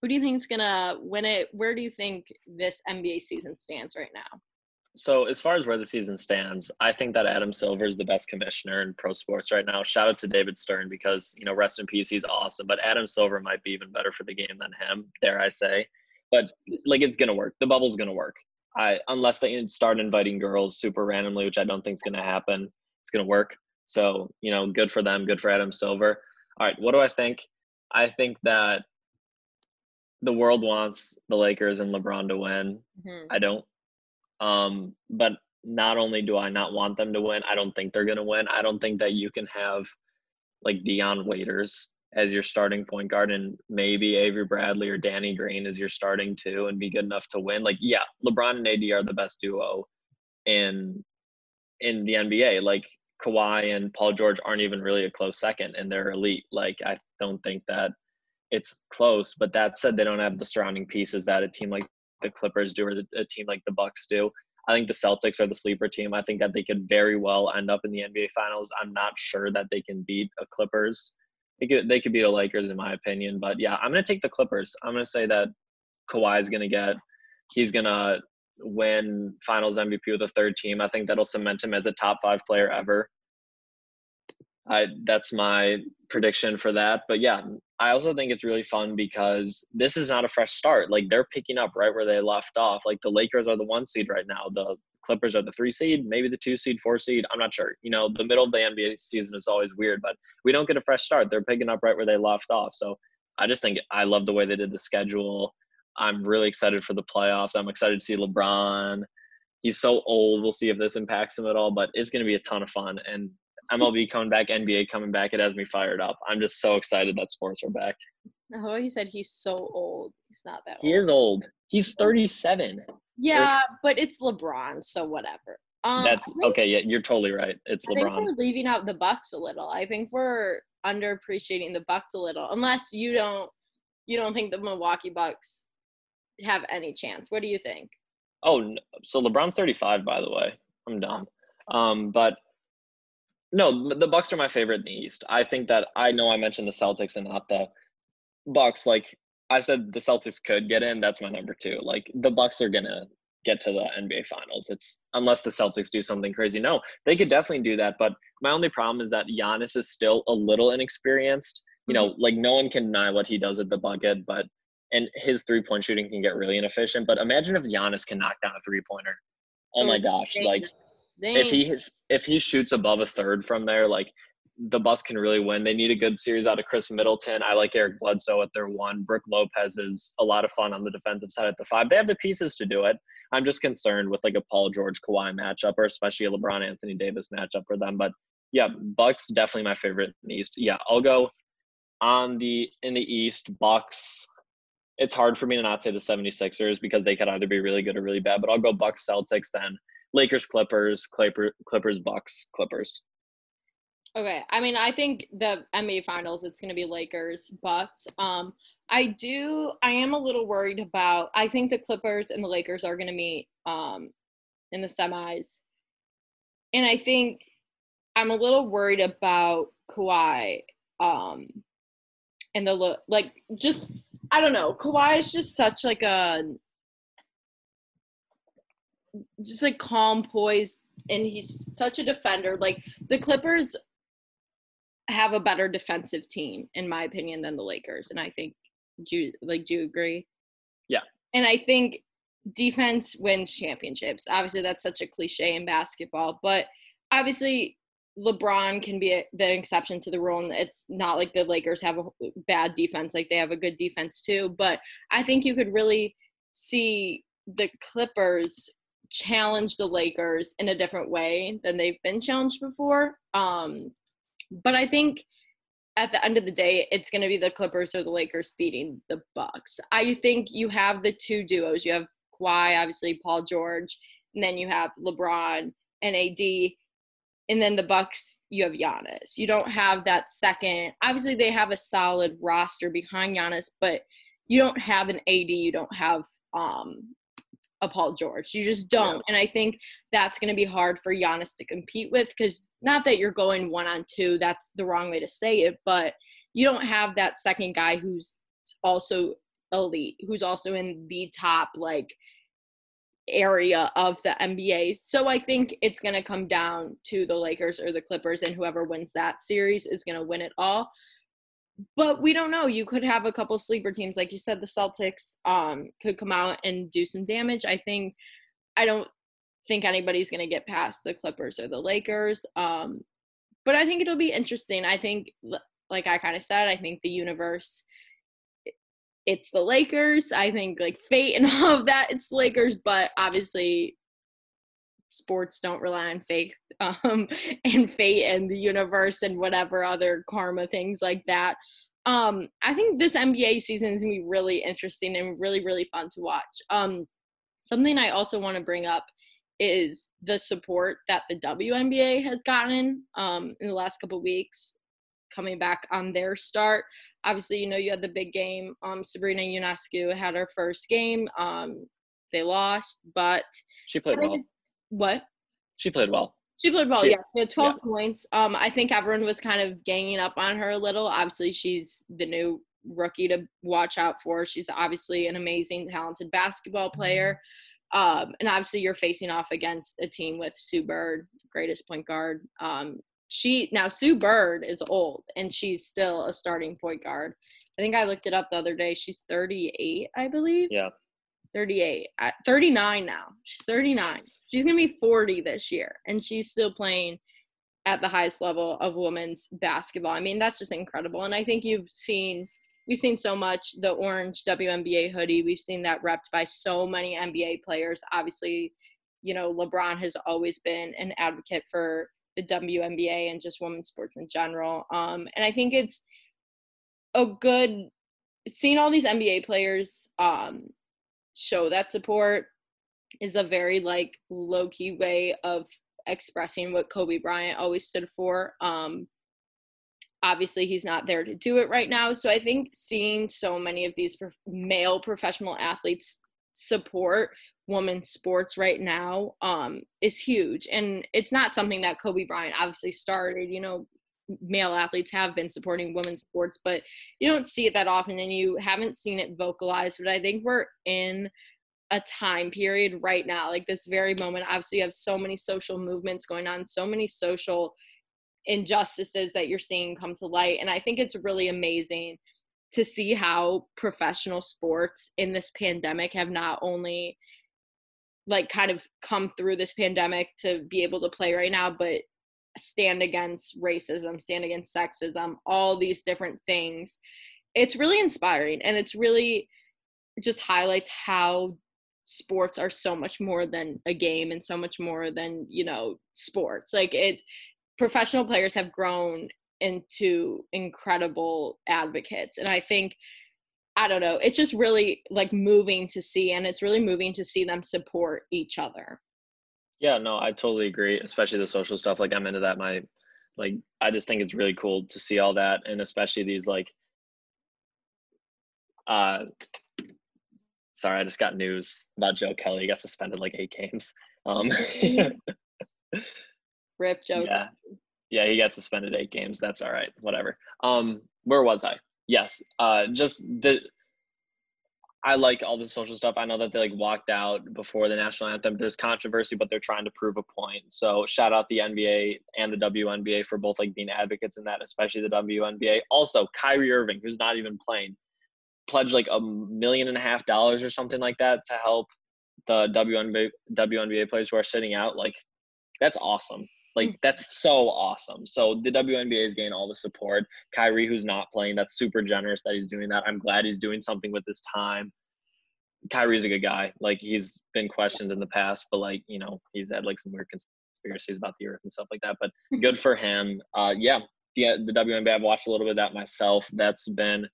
who do you think is going to win it? Where do you think this NBA season stands right now? So as far as where the season stands, I think that Adam Silver is the best commissioner in pro sports right now. Shout out to David Stern because you know rest in peace, he's awesome. But Adam Silver might be even better for the game than him, dare I say. But like it's gonna work. The bubble's gonna work. I unless they start inviting girls super randomly, which I don't think is gonna happen. It's gonna work. So you know, good for them. Good for Adam Silver. All right, what do I think? I think that the world wants the Lakers and LeBron to win. Mhm. I don't. Um, but not only do I not want them to win, I don't think they're going to win. I don't think that you can have like Dion Waiters as your starting point guard and maybe Avery Bradley or Danny Green as your starting two and be good enough to win. Like, yeah, LeBron and AD are the best duo in in the NBA. Like Kawhi and Paul George aren't even really a close second and they're elite. Like I don't think that it's close. But that said, they don't have the surrounding pieces that a team like the Clippers do or the, a team like the Bucks do. I think the Celtics are the sleeper team. I think that they could very well end up in the NBA Finals. I'm not sure that they can beat a Clippers. They could they could beat the Lakers in my opinion, but yeah, I'm gonna take the Clippers. I'm gonna say that Kawhi is gonna get he's gonna win Finals MVP with a third team. I think that'll cement him as a top five player ever. I that's my prediction for that. But yeah, I also think it's really fun because this is not a fresh start. Like they're picking up right where they left off. Like the Lakers are the one seed right now. The Clippers are the three seed, maybe the two seed, four seed. I'm not sure. You know, the middle of the NBA season is always weird, but we don't get a fresh start. They're picking up right where they left off. So I just think I love the way they did the schedule. I'm really excited for the playoffs. I'm excited to see LeBron. He's so old. We'll see if this impacts him at all, but it's going to be a ton of fun. And MLB coming back, NBA coming back, it has me fired up. I'm just so excited that sports are back. Oh, you said he's so old. He's not that He old. is old. He's 37. Yeah, but it's LeBron, so whatever. Um, That's think- okay. Yeah, you're totally right. It's LeBron. I think we're leaving out the Bucks a little. I think we're underappreciating the Bucks a little, unless you don't you don't think the Milwaukee Bucks have any chance. What do you think? Oh, so LeBron's 35, by the way. I'm dumb. Um, but no, the Bucks are my favorite in the East. I think that I know I mentioned the Celtics and not the Bucks. Like I said, the Celtics could get in. That's my number two. Like the Bucks are gonna get to the NBA Finals. It's unless the Celtics do something crazy. No, they could definitely do that. But my only problem is that Giannis is still a little inexperienced. You know, mm-hmm. like no one can deny what he does at the bucket, but and his three point shooting can get really inefficient. But imagine if Giannis can knock down a three pointer. Oh my gosh! Like if he if he shoots above a third from there, like the Bucks can really win. They need a good series out of Khris Middleton. I like Eric Bledsoe at their one. Brook Lopez is a lot of fun on the defensive side at the five. They have the pieces to do it. I'm just concerned with like a Paul George Kawhi matchup or especially a LeBron Anthony Davis matchup for them. But yeah, Bucks definitely my favorite in the East. Yeah, I'll go on the in the East. Bucks. It's hard for me to not say the 76ers because they could either be really good or really bad. But I'll go Bucks Celtics then. Lakers Clippers Clipper, Clippers Bucks Clippers. Okay. I mean, I think the NBA finals it's going to be Lakers Bucks. Um I do I am a little worried about I think the Clippers and the Lakers are going to meet um in the semis. And I think I'm a little worried about Kawhi um and the like just I don't know. Kawhi is just such like a just like calm poised and he's such a defender. Like the Clippers have a better defensive team, in my opinion, than the Lakers. And I think, do you, like, do you agree? Yeah. And I think defense wins championships. Obviously, that's such a cliche in basketball, but obviously, LeBron can be a, the exception to the rule, and it's not like the Lakers have a bad defense; like they have a good defense too. But I think you could really see the Clippers challenge the Lakers in a different way than they've been challenged before. Um, but I think at the end of the day, it's going to be the Clippers or the Lakers beating the Bucks. I think you have the two duos. You have Kawhi, obviously Paul George, and then you have LeBron and AD, and then the Bucks. You have Giannis. You don't have that second. Obviously, they have a solid roster behind Giannis, but you don't have an AD. You don't have um, a Paul George. You just don't. Yeah. And I think that's going to be hard for Giannis to compete with because not that you're going one on two, that's the wrong way to say it, but you don't have that second guy who's also elite, who's also in the top like area of the NBA. So I think it's going to come down to the Lakers or the Clippers and whoever wins that series is going to win it all. But we don't know. You could have a couple sleeper teams like you said the Celtics um could come out and do some damage. I think I don't think anybody's going to get past the Clippers or the Lakers. Um, but I think it'll be interesting. I think, like I kind of said, I think the universe, it's the Lakers. I think like fate and all of that, it's the Lakers. But obviously, sports don't rely on faith um, and fate and the universe and whatever other karma things like that. Um, I think this NBA season is gonna be really interesting and really, really fun to watch. Um, something I also want to bring up is the support that the WNBA has gotten um, in the last couple weeks coming back on their start. Obviously, you know, you had the big game. Um, Sabrina Ionescu had her first game. Um, they lost, but she played well. What? She played well. She played well, she, yeah. She had 12 yeah. points. Um, I think everyone was kind of ganging up on her a little. Obviously, she's the new rookie to watch out for. She's obviously an amazing, talented basketball player. Um, and obviously, you're facing off against a team with Sue Bird, greatest point guard. Um, she now Sue Bird is old and she's still a starting point guard. I think I looked it up the other day. She's 38, I believe. Yeah. 38, 39 now. She's 39. She's gonna be 40 this year, and she's still playing at the highest level of women's basketball. I mean, that's just incredible. And I think you've seen we've seen so much the orange WNBA hoodie. We've seen that repped by so many NBA players. Obviously, you know, LeBron has always been an advocate for the WNBA and just women's sports in general. Um, and I think it's a good seeing all these NBA players um, show that support is a very like low key way of expressing what Kobe Bryant always stood for. Um, obviously he's not there to do it right now. So I think seeing so many of these male professional athletes support women's sports right now um, is huge. And it's not something that Kobe Bryant obviously started. You know, male athletes have been supporting women's sports, but you don't see it that often and you haven't seen it vocalized. But I think we're in a time period right now, like this very moment. Obviously, you have so many social movements going on, so many social injustices that you're seeing come to light. And I think it's really amazing to see how professional sports in this pandemic have not only like kind of come through this pandemic to be able to play right now, but stand against racism, stand against sexism, all these different things. It's really inspiring and it's really just highlights how sports are so much more than a game and so much more than, you know, sports. Like it professional players have grown into incredible advocates and I think I don't know, it's just really like moving to see and it's really moving to see them support each other. Yeah, no, I totally agree, especially the social stuff. Like I'm into that. My like I just think it's really cool to see all that and especially these like uh sorry, I just got news about Joe Kelly. He got suspended like eight games. Um Rip Joe. Yeah. Yeah, he got suspended eight games. That's all right. Whatever. Um, where was I? Yes. Uh just the I like all the social stuff. I know that they like walked out before the national anthem. There's controversy, but they're trying to prove a point. So shout out the NBA and the WNBA for both like being advocates in that, especially the WNBA. Also, Kyrie Irving, who's not even playing, pledged like a million and a half dollars or something like that to help the WNBA WNBA players who are sitting out. Like, that's awesome. Like mm. that's so awesome. So the WNBA is getting all the support. Kyrie, who's not playing, that's super generous that he's doing that. I'm glad he's doing something with his time. Kyrie's a good guy. Like he's been questioned in the past, but like you know he's had like some weird conspiracies about the earth and stuff like that. But good for him. Uh, yeah, the the WNBA. I've watched a little bit of that myself. That's been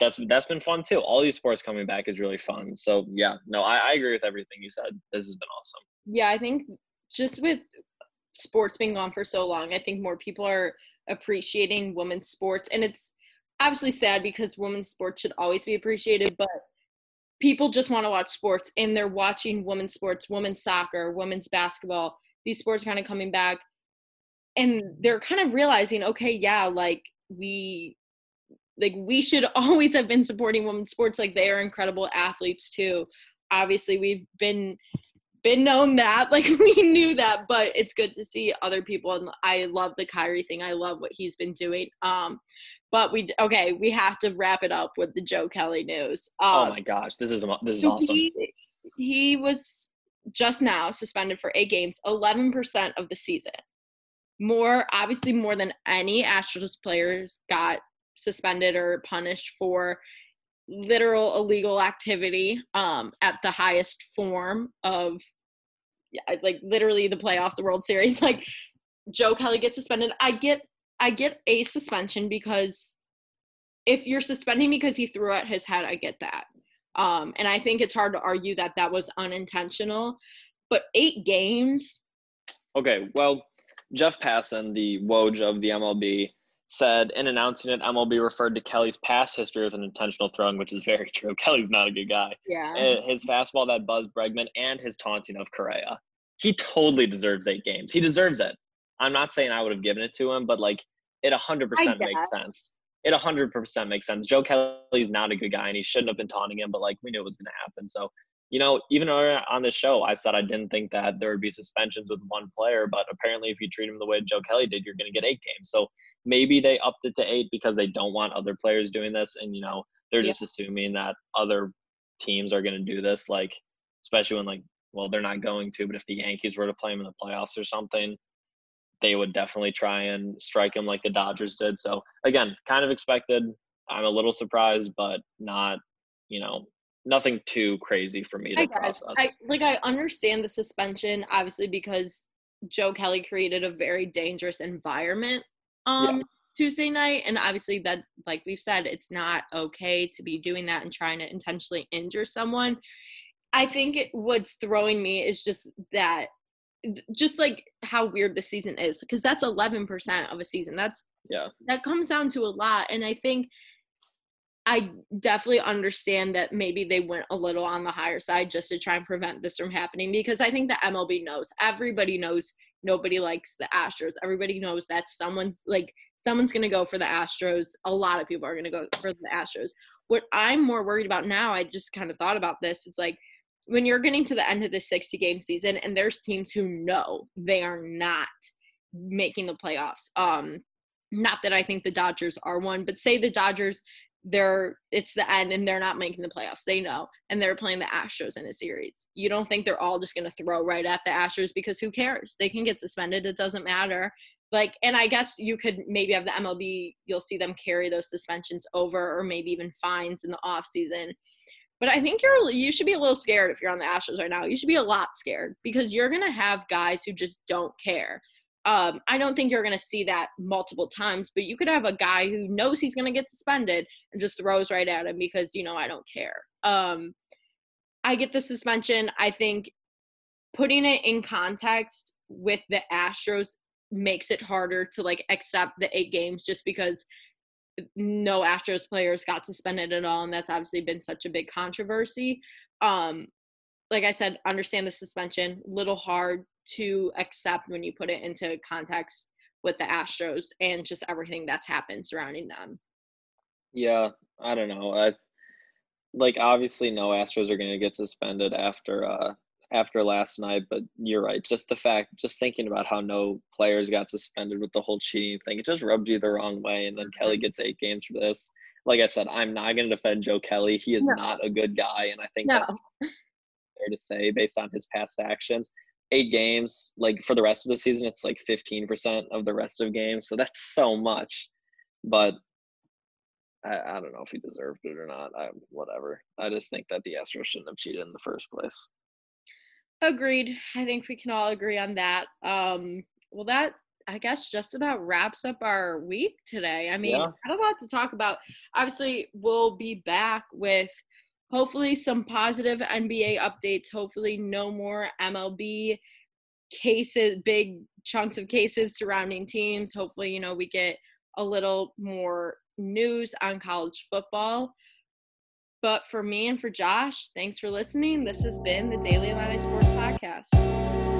that's that's been fun too. All these sports coming back is really fun. So yeah, no, I, I agree with everything you said. This has been awesome. Yeah, I think just with sports being gone for so long, I think more people are appreciating women's sports. And it's obviously sad because women's sports should always be appreciated, but people just want to watch sports and they're watching women's sports, women's soccer, women's basketball. These sports kind of coming back and they're kind of realizing, okay, yeah, like we like we should always have been supporting women's sports like they are incredible athletes too obviously we've been been known that. Like we knew that, but it's good to see other people. And I love the Kyrie thing. I love what he's been doing. Um, but we okay, we have to wrap it up with the Joe Kelly news. Oh um, oh my gosh, this is this is awesome. He, he was just now suspended for eight games, eleven percent of the season. More obviously more than any Astros players got suspended or punished for literal illegal activity um, at the highest form of like literally the playoffs, the World Series. Like Joe Kelly gets suspended. I get I get a suspension because if you're suspending because he threw at his head, I get that. Um, and I think it's hard to argue that that was unintentional. But eight games. Okay, well, Jeff Passan, the Woj of the MLB, said in announcing it, MLB referred to Kelly's past history with an intentional throwing, which is very true. Kelly's not a good guy. Yeah. Eh, his fastball that buzzed Bregman and his taunting of Correa. He totally deserves eight games. He deserves it. I'm not saying I would have given it to him, but like it 100% makes sense. It 100% makes sense. Joe Kelly's not a good guy and he shouldn't have been taunting him, but like we knew it was going to happen. So you know, even on the show, I said I didn't think that there would be suspensions with one player, but apparently, if you treat him the way Joe Kelly did, you're going to get eight games. So maybe they upped it to eight because they don't want other players doing this, and you know, they're yeah. just assuming that other teams are going to do this, like especially when like, well, they're not going to, but if the Yankees were to play him in the playoffs or something, they would definitely try and strike him like the Dodgers did. So again, kind of expected. I'm a little surprised, but not, you know, nothing too crazy for me to I process. I, like I understand the suspension, obviously, because Joe Kelly created a very dangerous environment um yeah. Tuesday night. And obviously that like we've said, it's not okay to be doing that and trying to intentionally injure someone. I think it, what's throwing me is just that just like how weird the season is because that's 11% of a season that's Yeah. That comes down to a lot. And I think I definitely understand that maybe they went a little on the higher side just to try and prevent this from happening because I think the MLB knows. Everybody knows nobody likes the Astros. Everybody knows that someone's like someone's going to go for the Astros. A lot of people are going to go for the Astros. What I'm more worried about now, I just kind of thought about this. It's like when you're getting to the end of the 60 game season and there's teams who know they are not making the playoffs. Um not that I think the Dodgers are one, but say the Dodgers they're it's the end and they're not making the playoffs. They know. And they're playing the Astros in a series. You don't think they're all just going to throw right at the Astros because who cares? They can get suspended. It doesn't matter. Like and I guess you could maybe have the MLB you'll see them carry those suspensions over or maybe even fines in the off season. But I think you're you should be a little scared if you're on the Astros right now. You should be a lot scared because you're going to have guys who just don't care um, I don't think you're going to see that multiple times, but you could have a guy who knows he's going to get suspended and just throws right at him because, you know, I don't care. Um, I get the suspension. I think putting it in context with the Astros makes it harder to like accept the eight games just because no Astros players got suspended at all. And that's obviously been such a big controversy. Um, like I said, understand the suspension, little hard to accept when you put it into context with the Astros and just everything that's happened surrounding them. Yeah, I don't know. I like obviously no Astros are going to get suspended after uh after last night, but you're right. Just the fact, just thinking about how no players got suspended with the whole cheating thing, it just rubbed you the wrong way. And then Kelly mm-hmm. gets eight games for this. Like I said, I'm not going to defend Joe Kelly. He is no. not a good guy, and I think no. that's fair to say based on his past actions eight games. Like for the rest of the season, it's like 15% of the rest of games. So that's so much. But I, I don't know if he deserved it or not. I, whatever. I just think that the Astros shouldn't have cheated in the first place. Agreed. I think we can all agree on that. Um, well, that I guess just about wraps up our week today. I mean, yeah. I had a lot to talk about. Obviously, we'll be back with hopefully some positive NBA updates. Hopefully, no more MLB cases, big chunks of cases surrounding teams. Hopefully, you know, we get a little more news on college football. But for me and for Josh, thanks for listening. This has been the Daily Illini Sports Podcast.